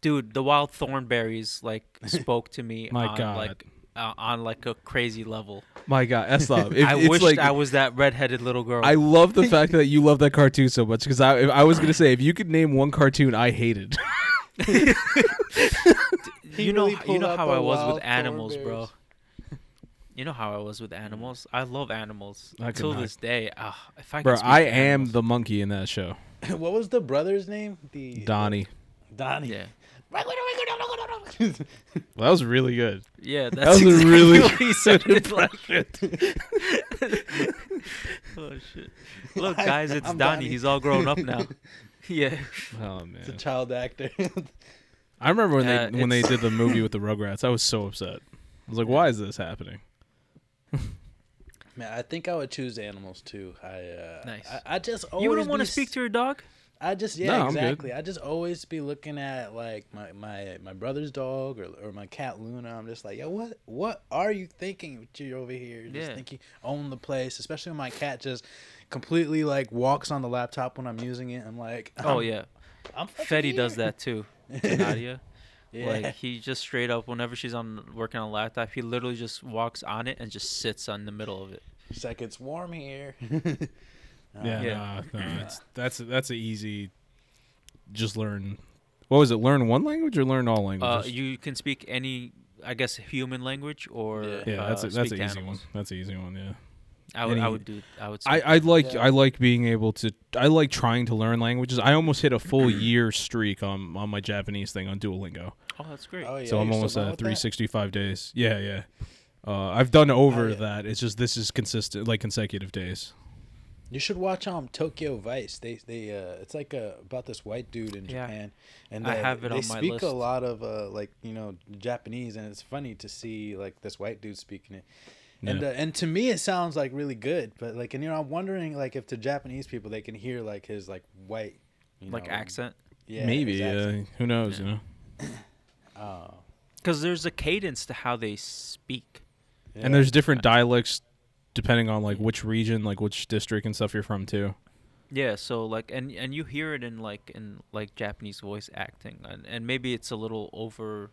[SPEAKER 3] Dude, the wild Thornberrys like spoke to me
[SPEAKER 2] My
[SPEAKER 3] on
[SPEAKER 2] God.
[SPEAKER 3] like uh, on like a crazy level.
[SPEAKER 2] My God, Eslav. If
[SPEAKER 3] I
[SPEAKER 2] it's
[SPEAKER 3] wished
[SPEAKER 2] like,
[SPEAKER 3] I was that redheaded little girl.
[SPEAKER 2] I love the fact that you love that cartoon so much because I, if I was gonna say if you could name one cartoon I hated,
[SPEAKER 1] He
[SPEAKER 3] you know,
[SPEAKER 1] really
[SPEAKER 3] you know how I was with animals, bro.
[SPEAKER 1] Thornberries.
[SPEAKER 3] You know how I was with animals. I love animals.
[SPEAKER 2] I could
[SPEAKER 3] Until
[SPEAKER 2] not-
[SPEAKER 3] this day, ah, if I
[SPEAKER 2] Bro,
[SPEAKER 3] could speak
[SPEAKER 2] I
[SPEAKER 3] to
[SPEAKER 2] am
[SPEAKER 3] animals-
[SPEAKER 2] the monkey in that show.
[SPEAKER 1] what was the brother's name? The
[SPEAKER 2] Donnie.
[SPEAKER 1] Donnie.
[SPEAKER 3] yeah,
[SPEAKER 2] Well, that was really good.
[SPEAKER 3] yeah. That's
[SPEAKER 2] was a
[SPEAKER 3] exactly
[SPEAKER 2] really
[SPEAKER 3] what he sounded like. oh shit! Look,
[SPEAKER 1] Hi,
[SPEAKER 3] guys, it's
[SPEAKER 1] I'm
[SPEAKER 3] Donnie.
[SPEAKER 1] Donnie.
[SPEAKER 3] He's all grown up now. yeah.
[SPEAKER 2] Oh man.
[SPEAKER 1] It's a child actor.
[SPEAKER 2] I remember when
[SPEAKER 3] Uh,
[SPEAKER 2] they when they
[SPEAKER 3] it's-
[SPEAKER 2] did the movie with the Rugrats. I was so upset. I was like, why is this happening?
[SPEAKER 1] Man, I think I would choose animals too. I uh,
[SPEAKER 3] Nice.
[SPEAKER 1] I, I just always
[SPEAKER 3] You wouldn't want to speak to your dog?
[SPEAKER 1] I just yeah,
[SPEAKER 2] No,
[SPEAKER 1] exactly. I just always be looking at like my my my brother's dog or or my cat Luna. I'm just like, yo, what what are you thinking? You're over here just
[SPEAKER 3] Yeah.
[SPEAKER 1] thinking own the place, especially when my cat just completely like walks on the laptop when I'm using it. I'm like,
[SPEAKER 3] Oh
[SPEAKER 1] I'm-
[SPEAKER 3] yeah,
[SPEAKER 1] I'm fucking
[SPEAKER 3] Fetty does that too. To Nadia,
[SPEAKER 1] yeah.
[SPEAKER 3] like he just straight up whenever she's on working on a laptop, he literally just walks on it and just sits on the middle of it.
[SPEAKER 1] It's like it's warm here. Uh,
[SPEAKER 2] Yeah,
[SPEAKER 3] Yeah.
[SPEAKER 2] nah, nah, it's, that's that's a easy. Just learn. What was it? Learn one language or learn all
[SPEAKER 3] Uh,
[SPEAKER 2] languages?
[SPEAKER 3] you can speak any, I guess, human language or
[SPEAKER 1] Yeah.
[SPEAKER 2] yeah,
[SPEAKER 3] uh,
[SPEAKER 2] that's a, that's
[SPEAKER 3] speak
[SPEAKER 2] an
[SPEAKER 3] to
[SPEAKER 2] easy one. That's an easy one. Yeah.
[SPEAKER 3] I would, I would do. I would.
[SPEAKER 2] I, I like
[SPEAKER 1] Yeah.
[SPEAKER 2] I like being able to I like trying to learn languages. I almost hit a full year streak on on my Japanese thing on Duolingo.
[SPEAKER 3] oh, that's great.
[SPEAKER 1] Oh yeah.
[SPEAKER 2] so I'm
[SPEAKER 1] you're
[SPEAKER 2] almost at
[SPEAKER 1] with that?
[SPEAKER 2] 365 days. Yeah, yeah. Uh, I've done over
[SPEAKER 1] Oh, yeah.
[SPEAKER 2] that. It's just this is consistent, like consecutive days.
[SPEAKER 1] You should watch um Tokyo Vice. They they uh it's like uh, about this white dude in
[SPEAKER 3] Yeah.
[SPEAKER 1] Japan, and
[SPEAKER 3] I
[SPEAKER 1] uh,
[SPEAKER 3] have it
[SPEAKER 1] they
[SPEAKER 3] on my
[SPEAKER 1] speak
[SPEAKER 3] list.
[SPEAKER 1] a lot of uh like you know Japanese, and it's funny to see like this white dude speaking it. And uh, and to me it sounds like really good, but like and you know I'm wondering like if to Japanese people they can hear like his like white you
[SPEAKER 3] like
[SPEAKER 1] know,
[SPEAKER 3] accent,
[SPEAKER 1] Yeah,
[SPEAKER 2] Maybe.
[SPEAKER 1] his
[SPEAKER 2] Yeah.
[SPEAKER 1] accent.
[SPEAKER 2] Who knows?
[SPEAKER 3] Yeah.
[SPEAKER 2] You know.
[SPEAKER 1] Oh,
[SPEAKER 3] because there's a cadence to how they speak.
[SPEAKER 1] yeah.
[SPEAKER 2] And there's different dialects depending on like which region, like which district and stuff you're from too.
[SPEAKER 3] Yeah, so like and and you hear it in like in like Japanese voice acting and and maybe it's a little over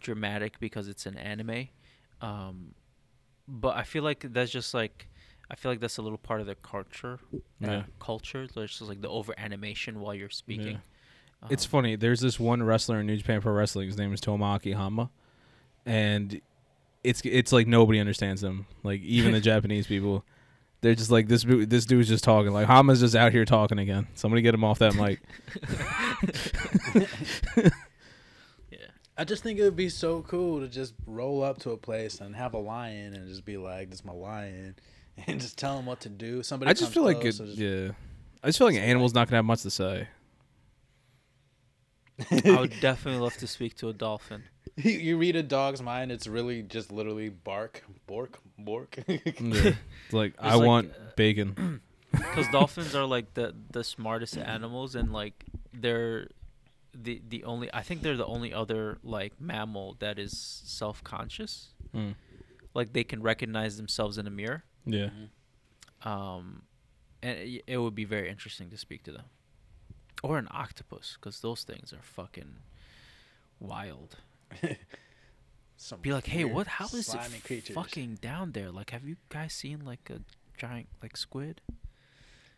[SPEAKER 3] dramatic because it's an anime. Um but I feel like that's just like I feel like that's a little part of their culture. uh,
[SPEAKER 2] Yeah.
[SPEAKER 3] culture. There's just like the over animation while you're speaking.
[SPEAKER 2] It's
[SPEAKER 3] Um,
[SPEAKER 2] funny. There's this one wrestler in New Japan Pro Wrestling. His name is Tomoaki Honma, and it's it's like nobody understands him. Like even the Japanese people, they're just like this. This dude's just talking. Like Honma's just out here talking again. Somebody get him off that mic.
[SPEAKER 3] Yeah.
[SPEAKER 1] I just think it would be so cool to just roll up to a place and have a lion and just be like, "This is my lion," and just tell him what to do. Somebody.
[SPEAKER 2] I just
[SPEAKER 1] comes
[SPEAKER 2] feel like
[SPEAKER 1] close,
[SPEAKER 2] it,
[SPEAKER 1] so just-
[SPEAKER 2] yeah. I just feel like an
[SPEAKER 1] Say,
[SPEAKER 2] animal's not gonna have much to say.
[SPEAKER 3] I would definitely love to speak to a dolphin.
[SPEAKER 1] you, you read a dog's mind, it's really just literally bark, bork, bork.
[SPEAKER 2] Yeah. It's like I
[SPEAKER 3] like,
[SPEAKER 2] want
[SPEAKER 3] uh,
[SPEAKER 2] bacon.
[SPEAKER 3] because dolphins are like the the smartest animals and like they're the the only i think they're the only other like mammal that is self-conscious.
[SPEAKER 2] Mm.
[SPEAKER 3] like they can recognize themselves in a mirror.
[SPEAKER 2] Yeah.
[SPEAKER 3] um and it, it would be very interesting to speak to them. Or an octopus because those things are fucking wild.
[SPEAKER 1] Some
[SPEAKER 3] be like hey what how is it
[SPEAKER 1] creatures.
[SPEAKER 3] fucking down there? Like have you guys seen like a giant like squid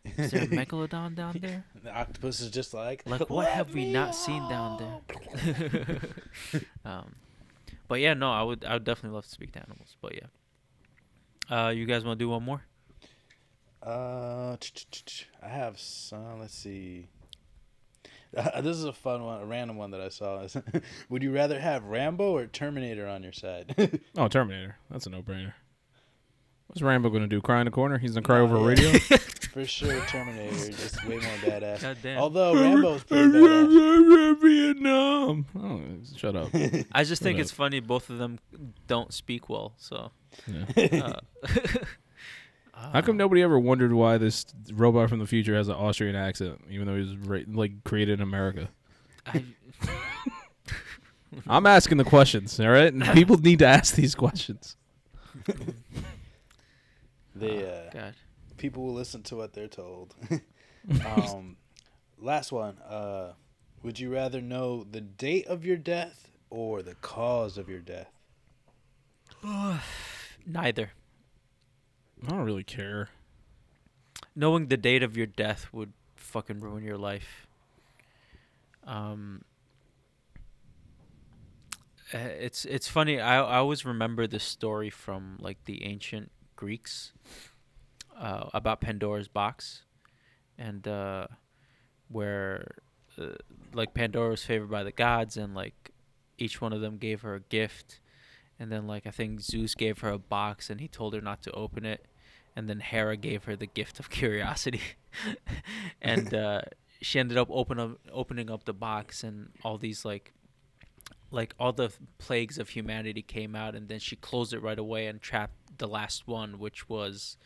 [SPEAKER 3] is there a megalodon down there
[SPEAKER 1] The octopus is just like,
[SPEAKER 3] Like, what have we
[SPEAKER 1] me
[SPEAKER 3] not seen down there? um, but yeah, no, I would, I would definitely love to speak to animals. But yeah, uh, you guys want to do one more?
[SPEAKER 1] Uh, I have some. Let's see. Uh, this is a fun one, a random one that I saw. Would you rather have Rambo or Terminator on your side?
[SPEAKER 2] Oh, Terminator. That's a no-brainer. What's Rambo gonna do? Cry in the corner? He's gonna cry
[SPEAKER 1] Nah,
[SPEAKER 2] over a radio?
[SPEAKER 1] For sure, Terminator, just way more badass.
[SPEAKER 3] God damn.
[SPEAKER 1] Although Rambo's pretty badass.
[SPEAKER 2] Vietnam. Oh, shut up.
[SPEAKER 3] I just think it's funny. Both of them don't speak well, so.
[SPEAKER 2] Yeah.
[SPEAKER 3] Uh,
[SPEAKER 2] How come nobody ever wondered why this robot from the future has an Austrian accent, even though he was ra- like created in America?
[SPEAKER 3] I,
[SPEAKER 2] I'm asking the questions, all right? And people need to ask these questions.
[SPEAKER 1] They uh,
[SPEAKER 3] God.
[SPEAKER 1] People will listen to what they're told. um, last one. Uh, would you rather know the date of your death or the cause of your death?
[SPEAKER 3] Neither.
[SPEAKER 2] I don't really care.
[SPEAKER 3] Knowing the date of your death would fucking ruin your life. Um, Uh, it's it's funny. I I always remember this story from like the ancient Greeks uh, about Pandora's box, and uh, where uh, like Pandora was favored by the gods, and like each one of them gave her a gift, and then like I think Zeus gave her a box, and he told her not to open it, and then Hera gave her the gift of curiosity, and uh, she ended up open up, opening up the box, and all these like like all the plagues of humanity came out. And then she closed it right away and trapped the last one which was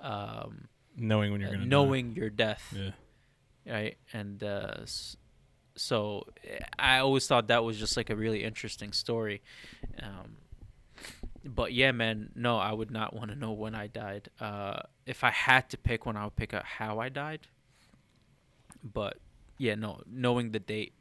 [SPEAKER 3] um
[SPEAKER 2] Knowing when you're
[SPEAKER 3] uh,
[SPEAKER 2] gonna die.
[SPEAKER 3] knowing your death.
[SPEAKER 2] Yeah.
[SPEAKER 3] right? And uh so eh, i always thought that was just like a really interesting story. Um but yeah man no i would not want to know when i died. Uh if i had to pick one i would pick out how i died. But yeah no knowing the date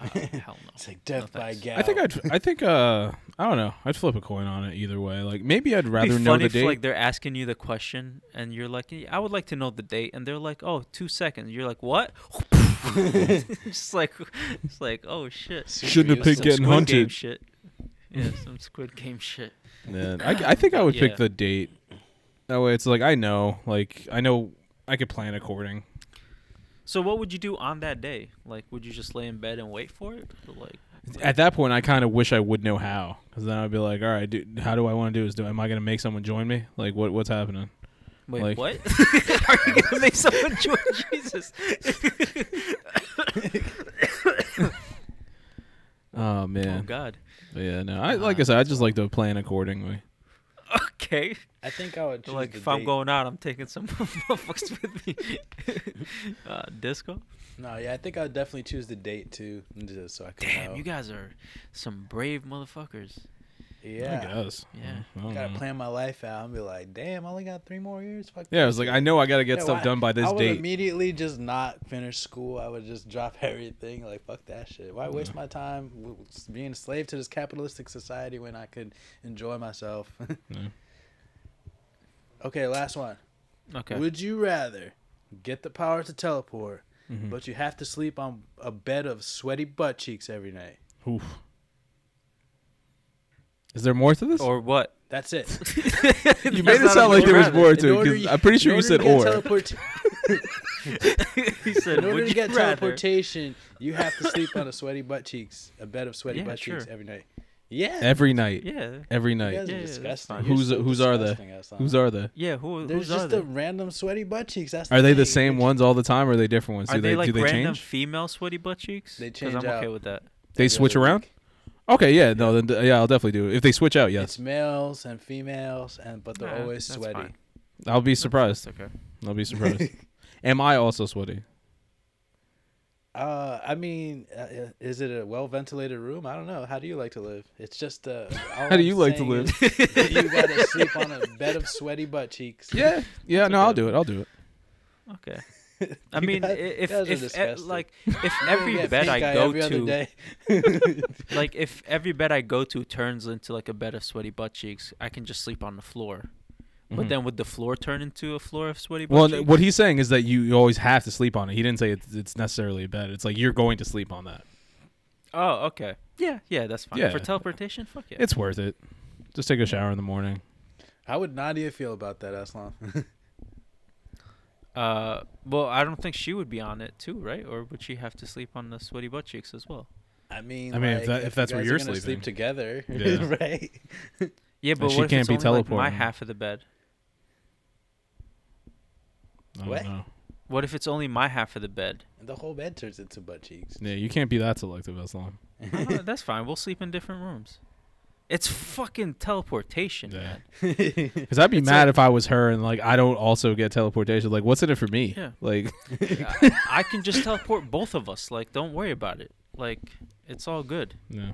[SPEAKER 3] uh, hell no
[SPEAKER 1] It's like death
[SPEAKER 3] No
[SPEAKER 1] by
[SPEAKER 3] thanks.
[SPEAKER 1] gal.
[SPEAKER 2] I think I'd. I think. Uh. I don't know. I'd flip a coin on it either way. Like maybe I'd
[SPEAKER 3] It'd
[SPEAKER 2] rather
[SPEAKER 3] be
[SPEAKER 2] know
[SPEAKER 3] funny
[SPEAKER 2] the
[SPEAKER 3] if
[SPEAKER 2] date.
[SPEAKER 3] like they're asking you the question and you're like, I would like to know the date, and they're like, oh, two seconds. You're like, what? just like, it's like, oh shit.
[SPEAKER 2] Shouldn't have picked getting
[SPEAKER 3] Squid Game
[SPEAKER 2] hunted.
[SPEAKER 3] shit. Yeah, some Squid Game shit.
[SPEAKER 2] Yeah, I, I think I would
[SPEAKER 3] Yeah.
[SPEAKER 2] pick the date. That way, it's like I know, like I know, I could plan according.
[SPEAKER 3] So what would you do on that day? Like, would you just lay in bed and wait for it? Or like,
[SPEAKER 2] At that point, I kind of wish I would know how, because then I'd be like, all right, dude, how do I want to do this? Do am I gonna make someone join me? Like, what what's happening?
[SPEAKER 3] wait,
[SPEAKER 2] Like-
[SPEAKER 3] what? Are you gonna make someone join Jesus?
[SPEAKER 2] Oh man.
[SPEAKER 3] oh God.
[SPEAKER 2] But yeah, no, I like I said, I just like to plan accordingly.
[SPEAKER 3] Okay.
[SPEAKER 1] I think I would choose
[SPEAKER 3] like if I'm going out, I'm taking some motherfuckers with me. uh, disco.
[SPEAKER 1] No, yeah, I think I would definitely choose the date too, just so I can
[SPEAKER 3] Damn, you guys are some brave motherfuckers.
[SPEAKER 1] Yeah,
[SPEAKER 2] I guess.
[SPEAKER 3] Yeah.
[SPEAKER 2] I don't
[SPEAKER 1] gotta
[SPEAKER 2] know.
[SPEAKER 1] plan my life out and be like, damn, I only got three more years. Fuck
[SPEAKER 2] Yeah, I was like. I know I gotta get
[SPEAKER 1] Yeah,
[SPEAKER 2] stuff
[SPEAKER 1] why-
[SPEAKER 2] done by this
[SPEAKER 1] I would
[SPEAKER 2] date.
[SPEAKER 1] immediately just not finish school. I would just drop everything. Like fuck that shit. Why waste
[SPEAKER 2] Yeah.
[SPEAKER 1] my time being a slave to this capitalistic society when I could enjoy myself?
[SPEAKER 2] Yeah.
[SPEAKER 1] okay, last one.
[SPEAKER 3] Okay.
[SPEAKER 1] Would you rather get the power to teleport,
[SPEAKER 2] Mhm.
[SPEAKER 1] but you have to sleep on a bed of sweaty butt cheeks every night?
[SPEAKER 2] Oof. Is there more to this?
[SPEAKER 3] or what?
[SPEAKER 1] That's it.
[SPEAKER 2] you made it sound like there was more to it.
[SPEAKER 1] order
[SPEAKER 2] 'cause
[SPEAKER 1] you-
[SPEAKER 2] I'm pretty sure you said or.
[SPEAKER 1] teleport-
[SPEAKER 3] he said,
[SPEAKER 1] in order to get
[SPEAKER 3] rather?"
[SPEAKER 1] teleportation, you have to sleep on a sweaty butt cheeks, a bed of sweaty
[SPEAKER 3] Yeah,
[SPEAKER 1] butt cheeks every night. Yeah.
[SPEAKER 2] Every night.
[SPEAKER 3] Yeah.
[SPEAKER 2] Every
[SPEAKER 1] You
[SPEAKER 2] night.
[SPEAKER 1] guys
[SPEAKER 3] Yeah, yeah,
[SPEAKER 1] disgusting.
[SPEAKER 3] fine.
[SPEAKER 1] You're
[SPEAKER 2] Who's-
[SPEAKER 1] so
[SPEAKER 2] whose are they?
[SPEAKER 1] disgusting, Aslan.
[SPEAKER 2] Whose are they?
[SPEAKER 3] Yeah. Who?
[SPEAKER 1] There's
[SPEAKER 3] whose
[SPEAKER 1] just
[SPEAKER 3] they?
[SPEAKER 1] the random sweaty butt cheeks. That's
[SPEAKER 2] Are they the
[SPEAKER 1] thing.
[SPEAKER 2] same ones all the time, or are they different ones?
[SPEAKER 3] Are
[SPEAKER 2] do
[SPEAKER 3] they,
[SPEAKER 2] they,
[SPEAKER 3] like
[SPEAKER 2] do they
[SPEAKER 3] random
[SPEAKER 2] change?
[SPEAKER 3] female sweaty butt cheeks?
[SPEAKER 1] They
[SPEAKER 3] 'Cause
[SPEAKER 1] change
[SPEAKER 3] I'm okay
[SPEAKER 1] out.
[SPEAKER 3] with that.
[SPEAKER 2] They
[SPEAKER 1] every
[SPEAKER 2] switch around.
[SPEAKER 1] week.
[SPEAKER 2] Okay, yeah, no, then th- yeah, I'll definitely do it. If they switch out, yes,
[SPEAKER 1] It's males and females, and but they're
[SPEAKER 3] Nah,
[SPEAKER 1] always
[SPEAKER 3] that's
[SPEAKER 1] sweaty.
[SPEAKER 3] fine.
[SPEAKER 2] I'll be surprised.
[SPEAKER 3] That's okay.
[SPEAKER 2] I'll be surprised. Am I also sweaty?
[SPEAKER 1] Uh, I mean, uh, uh, is it a well ventilated room? I don't know. How do you like to live? It's just uh. all
[SPEAKER 2] How do
[SPEAKER 1] I'm
[SPEAKER 2] you like to
[SPEAKER 1] saying
[SPEAKER 2] live?
[SPEAKER 1] is that you gotta sleep on a bed of sweaty butt cheeks.
[SPEAKER 2] Yeah, yeah, no, I'll do it. I'll do it.
[SPEAKER 3] Okay. I mean,
[SPEAKER 1] guys-
[SPEAKER 3] i- if if e- like if every
[SPEAKER 1] get
[SPEAKER 3] bed I go to, like if every bed I go to turns into like a bed of sweaty butt cheeks, I can just sleep on the floor. But
[SPEAKER 2] Mhm.
[SPEAKER 3] then would the floor turn into a floor of sweaty butt cheeks?
[SPEAKER 2] well,
[SPEAKER 3] cheeks?
[SPEAKER 2] what he's saying is that you, you always have to sleep on it. He didn't say it's, it's necessarily a bed. It's like you're going to sleep on that.
[SPEAKER 3] Oh, okay. Yeah, yeah, that's fine.
[SPEAKER 2] Yeah.
[SPEAKER 3] For teleportation, fuck yeah.
[SPEAKER 2] It's worth it. Just take a shower in the morning.
[SPEAKER 1] How would Nadia feel about that, Aslan?
[SPEAKER 3] Uh, well, I don't think she would be on it too, right? Or would she have to sleep on the sweaty butt cheeks as well?
[SPEAKER 1] I mean,
[SPEAKER 2] I mean, if that- if
[SPEAKER 1] you
[SPEAKER 2] that's where you're
[SPEAKER 1] gonna
[SPEAKER 2] sleeping.
[SPEAKER 1] sleep together,
[SPEAKER 2] Yeah.
[SPEAKER 1] right?
[SPEAKER 3] Yeah, but
[SPEAKER 2] she
[SPEAKER 3] what
[SPEAKER 2] can't
[SPEAKER 3] it's
[SPEAKER 2] be
[SPEAKER 3] only like my half of the bed?
[SPEAKER 2] I don't
[SPEAKER 1] What?
[SPEAKER 2] know.
[SPEAKER 3] What if it's only my half of the bed?
[SPEAKER 1] The whole bed turns into butt cheeks.
[SPEAKER 2] Yeah, you can't be that selective, Islam.
[SPEAKER 3] Uh, that's fine. We'll sleep in different rooms. It's fucking teleportation,
[SPEAKER 2] Yeah.
[SPEAKER 3] man.
[SPEAKER 2] Because I'd be
[SPEAKER 3] It's
[SPEAKER 2] mad
[SPEAKER 3] a-
[SPEAKER 2] if I was her and like I don't also get teleportation. Like, what's in it for me?
[SPEAKER 3] Yeah.
[SPEAKER 2] Like,
[SPEAKER 3] I, I can just teleport both of us. Like, don't worry about it. Like, it's all good.
[SPEAKER 2] yeah.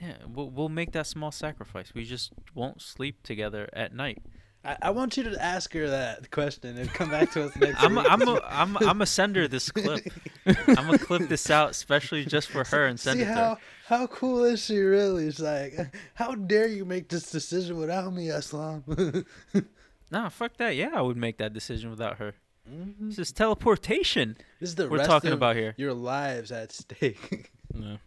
[SPEAKER 3] Yeah, we'll we'll make that small sacrifice. We just won't sleep together at night.
[SPEAKER 1] I, I want you to ask her that question and come back to us next time.
[SPEAKER 3] I'm a,
[SPEAKER 1] week.
[SPEAKER 3] I'm a, I'm a, I'm a sender this clip. I'm gonna clip this out especially just for her and send
[SPEAKER 1] See
[SPEAKER 3] it to her.
[SPEAKER 1] How how cool is she really? It's like, how dare you make this decision without me, Aslam?
[SPEAKER 3] Nah, fuck that. Yeah, I would make that decision without her.
[SPEAKER 1] Mhm.
[SPEAKER 3] This is teleportation
[SPEAKER 1] This is the
[SPEAKER 3] we're
[SPEAKER 1] rest
[SPEAKER 3] talking
[SPEAKER 1] of
[SPEAKER 3] about here.
[SPEAKER 1] your lives at stake.
[SPEAKER 2] no.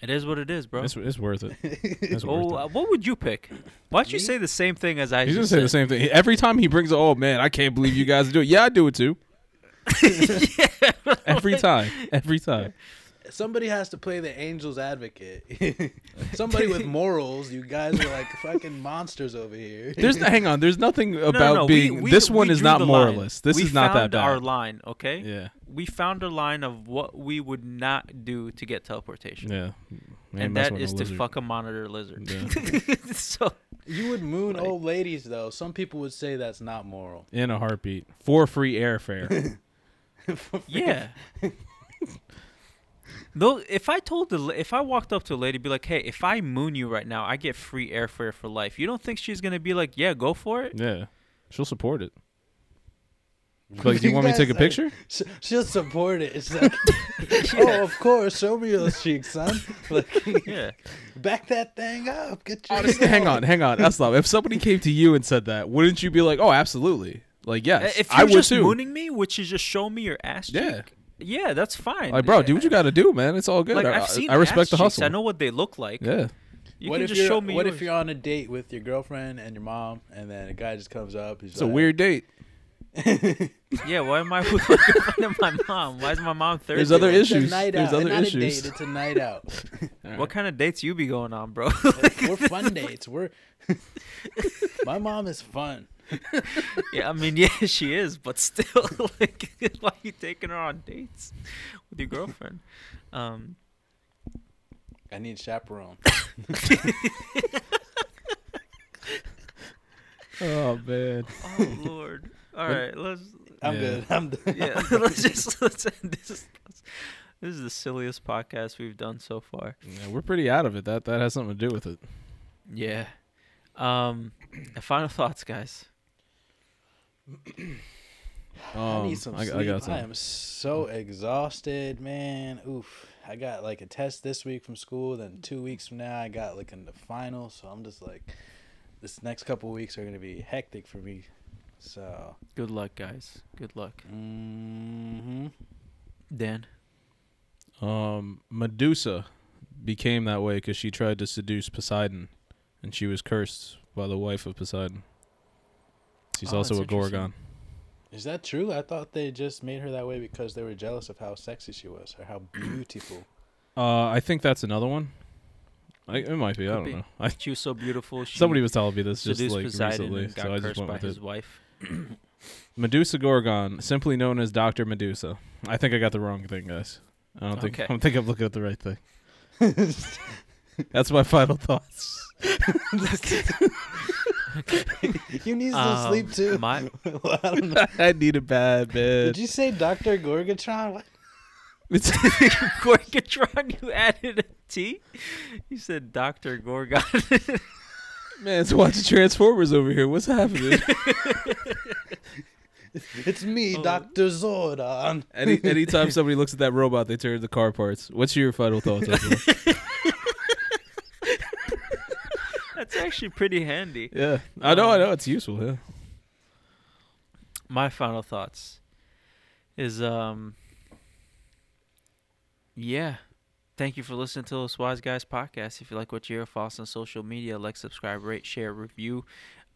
[SPEAKER 3] It is what it is, bro.
[SPEAKER 2] It's, it's worth it. It's
[SPEAKER 3] Oh,
[SPEAKER 2] worth it.
[SPEAKER 3] uh, what would you pick? Why'd you
[SPEAKER 1] Me?
[SPEAKER 3] say the same thing as I
[SPEAKER 2] He's gonna
[SPEAKER 3] just
[SPEAKER 2] say the same thing every time he brings. It, oh man, I can't believe you guys do it. Yeah, I do it too. Every time, every time.
[SPEAKER 1] Somebody has to play the angel's advocate. Somebody with morals. You guys are like fucking monsters over here.
[SPEAKER 2] There's hang on. There's nothing
[SPEAKER 3] No,
[SPEAKER 2] about
[SPEAKER 3] no, no, we-
[SPEAKER 2] being.
[SPEAKER 3] we-
[SPEAKER 2] this one is
[SPEAKER 3] drew
[SPEAKER 2] not
[SPEAKER 3] the line.
[SPEAKER 2] moralist. This
[SPEAKER 3] we
[SPEAKER 2] is not that
[SPEAKER 3] found
[SPEAKER 2] bad.
[SPEAKER 3] our line, okay?
[SPEAKER 2] Yeah,
[SPEAKER 3] We found a line of what we would not do to get teleportation.
[SPEAKER 2] yeah. Man,
[SPEAKER 3] and
[SPEAKER 2] mess
[SPEAKER 3] that
[SPEAKER 2] with
[SPEAKER 3] is
[SPEAKER 2] a
[SPEAKER 3] to
[SPEAKER 2] lizard.
[SPEAKER 3] fuck a monitor lizard.
[SPEAKER 2] Yeah.
[SPEAKER 3] so
[SPEAKER 1] You would moon
[SPEAKER 3] Like-
[SPEAKER 1] old ladies though. Some people would say that's not moral.
[SPEAKER 2] in a heartbeat for free airfare.
[SPEAKER 3] yeah. Though, if I told the, if I walked up to a lady, be like, "Hey, if I moon you right now, I get free airfare for life." You don't think she's gonna be like, "Yeah, go for it"?
[SPEAKER 2] yeah, she'll support it. Like, do you want me to take a
[SPEAKER 1] guys are-
[SPEAKER 2] picture?
[SPEAKER 1] Sh- She'll support it. It's like, oh, of course, show me those cheeks, son. Like,
[SPEAKER 3] Yeah.
[SPEAKER 1] back that thing up. Get your
[SPEAKER 2] Honestly, hang on, hang on. Eslam, if somebody came to you and said that, wouldn't you be like, "Oh, absolutely"? Like, yes,
[SPEAKER 3] Uh, If
[SPEAKER 2] I
[SPEAKER 3] you're
[SPEAKER 2] would
[SPEAKER 3] just
[SPEAKER 2] too.
[SPEAKER 3] mooning me, which is just show me your ass cheek,
[SPEAKER 2] Yeah.
[SPEAKER 3] yeah, that's fine.
[SPEAKER 2] Like, bro, do what you got to do, man. It's all good.
[SPEAKER 3] Like
[SPEAKER 2] I,
[SPEAKER 3] I've seen
[SPEAKER 2] I respect the
[SPEAKER 3] ass cheeks.
[SPEAKER 2] hustle.
[SPEAKER 3] I know what they look like.
[SPEAKER 2] Yeah,
[SPEAKER 3] You
[SPEAKER 1] what
[SPEAKER 3] can
[SPEAKER 1] if
[SPEAKER 3] just
[SPEAKER 1] you're
[SPEAKER 3] show me.
[SPEAKER 1] What if you're on a date with your girlfriend and your mom, and then a guy just comes up? He's
[SPEAKER 2] it's a weird date.
[SPEAKER 3] Yeah, why am I with in front of my mom? Why is my mom thirty?
[SPEAKER 2] There's other
[SPEAKER 1] It's a
[SPEAKER 2] issues.
[SPEAKER 1] night
[SPEAKER 2] There's
[SPEAKER 1] out.
[SPEAKER 2] other
[SPEAKER 1] not
[SPEAKER 2] issues.
[SPEAKER 1] A date, it's a night out.
[SPEAKER 3] What kind of dates you be going on, bro?
[SPEAKER 1] We're fun dates. We're my mom is fun.
[SPEAKER 3] Yeah, I mean, yeah, she is, but still, like, why are you taking her on dates with your girlfriend? Um,
[SPEAKER 1] I need chaperone.
[SPEAKER 2] Oh man.
[SPEAKER 3] oh lord. All right, let's
[SPEAKER 1] I'm
[SPEAKER 2] Yeah.
[SPEAKER 1] good. I'm done.
[SPEAKER 3] yeah, let's just let's end this. This is the silliest podcast we've done so far.
[SPEAKER 2] Yeah, we're pretty out of it. That that has something to do with it.
[SPEAKER 3] Yeah. Um, final thoughts, guys.
[SPEAKER 1] I
[SPEAKER 2] Um,
[SPEAKER 1] need some
[SPEAKER 2] I,
[SPEAKER 1] sleep.
[SPEAKER 2] I
[SPEAKER 1] I,
[SPEAKER 2] got some.
[SPEAKER 1] am so exhausted, man. Oof. I got like a test this week from school. Then two weeks from now, I got like in the final. So I'm just like, this next couple weeks are gonna be hectic for me. So,
[SPEAKER 3] Good luck, guys. Good luck,
[SPEAKER 1] Mm-hmm.
[SPEAKER 3] Dan.
[SPEAKER 2] Um, Medusa became that way because she tried to seduce Poseidon, and she was cursed by the wife of Poseidon. She's
[SPEAKER 3] Oh,
[SPEAKER 2] also a. Gorgon.
[SPEAKER 1] is that true? I thought they just made her that way because they were jealous of how sexy she was or how beautiful.
[SPEAKER 2] Uh, I think that's another one. I, it might be. I don't
[SPEAKER 3] be.
[SPEAKER 2] know. I,
[SPEAKER 3] She was so beautiful. She
[SPEAKER 2] somebody was telling me this just like
[SPEAKER 3] Poseidon
[SPEAKER 2] recently,
[SPEAKER 3] got
[SPEAKER 2] so I just went
[SPEAKER 3] by
[SPEAKER 2] with
[SPEAKER 3] his
[SPEAKER 2] it.
[SPEAKER 3] wife.
[SPEAKER 2] Medusa Gorgon, simply known as Doctor Medusa. I think I got the wrong thing, guys. I don't think.
[SPEAKER 3] Okay.
[SPEAKER 2] I don't think I'm looking at the right thing. That's my final thoughts.
[SPEAKER 1] you need some
[SPEAKER 3] Um,
[SPEAKER 1] sleep too.
[SPEAKER 3] My
[SPEAKER 1] Well, I don't know.
[SPEAKER 2] I need a bad, man.
[SPEAKER 1] Did you say Doctor Gorgatron? What?
[SPEAKER 2] It's-
[SPEAKER 3] Gorgatron, you added a T. You said Doctor Gorgon.
[SPEAKER 2] man, it's watching Transformers over here. What's happening?
[SPEAKER 1] It's me,
[SPEAKER 3] Oh.
[SPEAKER 1] Doctor Zordon.
[SPEAKER 2] Any anytime somebody looks at that robot, they turn to car parts. What's your final thoughts?
[SPEAKER 3] Actually pretty handy.
[SPEAKER 2] yeah, I know, I
[SPEAKER 3] Um,
[SPEAKER 2] know, it's useful. Yeah.
[SPEAKER 3] my final thoughts is um yeah. Thank you for listening to the wise guys podcast. If you like what you hear follow us on social media. Like subscribe rate share review.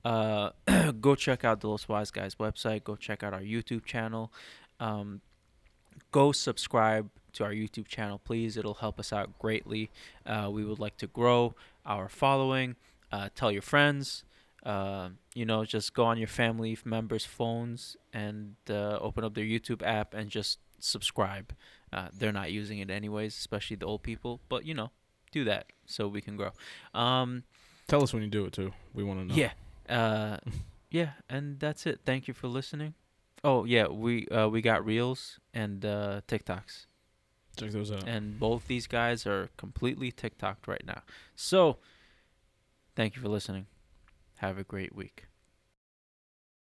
[SPEAKER 3] Uh go check out the Los wise guys website. Go check out our youtube channel. Um go subscribe to our youtube channel please. It'll help us out greatly. Uh, we would like to grow our following uh, tell your friends uh, you know, just go on your family members' phones and uh, open up their YouTube app and just subscribe. Uh, they're not using it anyways, especially the old people. But you know, do that so we can grow. Um,
[SPEAKER 2] Tell us when you do it too. We want to know.
[SPEAKER 3] yeah, uh, yeah, and that's it. Thank you for listening. Oh yeah, we uh, we got reels and uh, TikToks,
[SPEAKER 2] check those out.
[SPEAKER 3] and both these guys are completely TikToked right now. So, thank you for listening. Have a great week.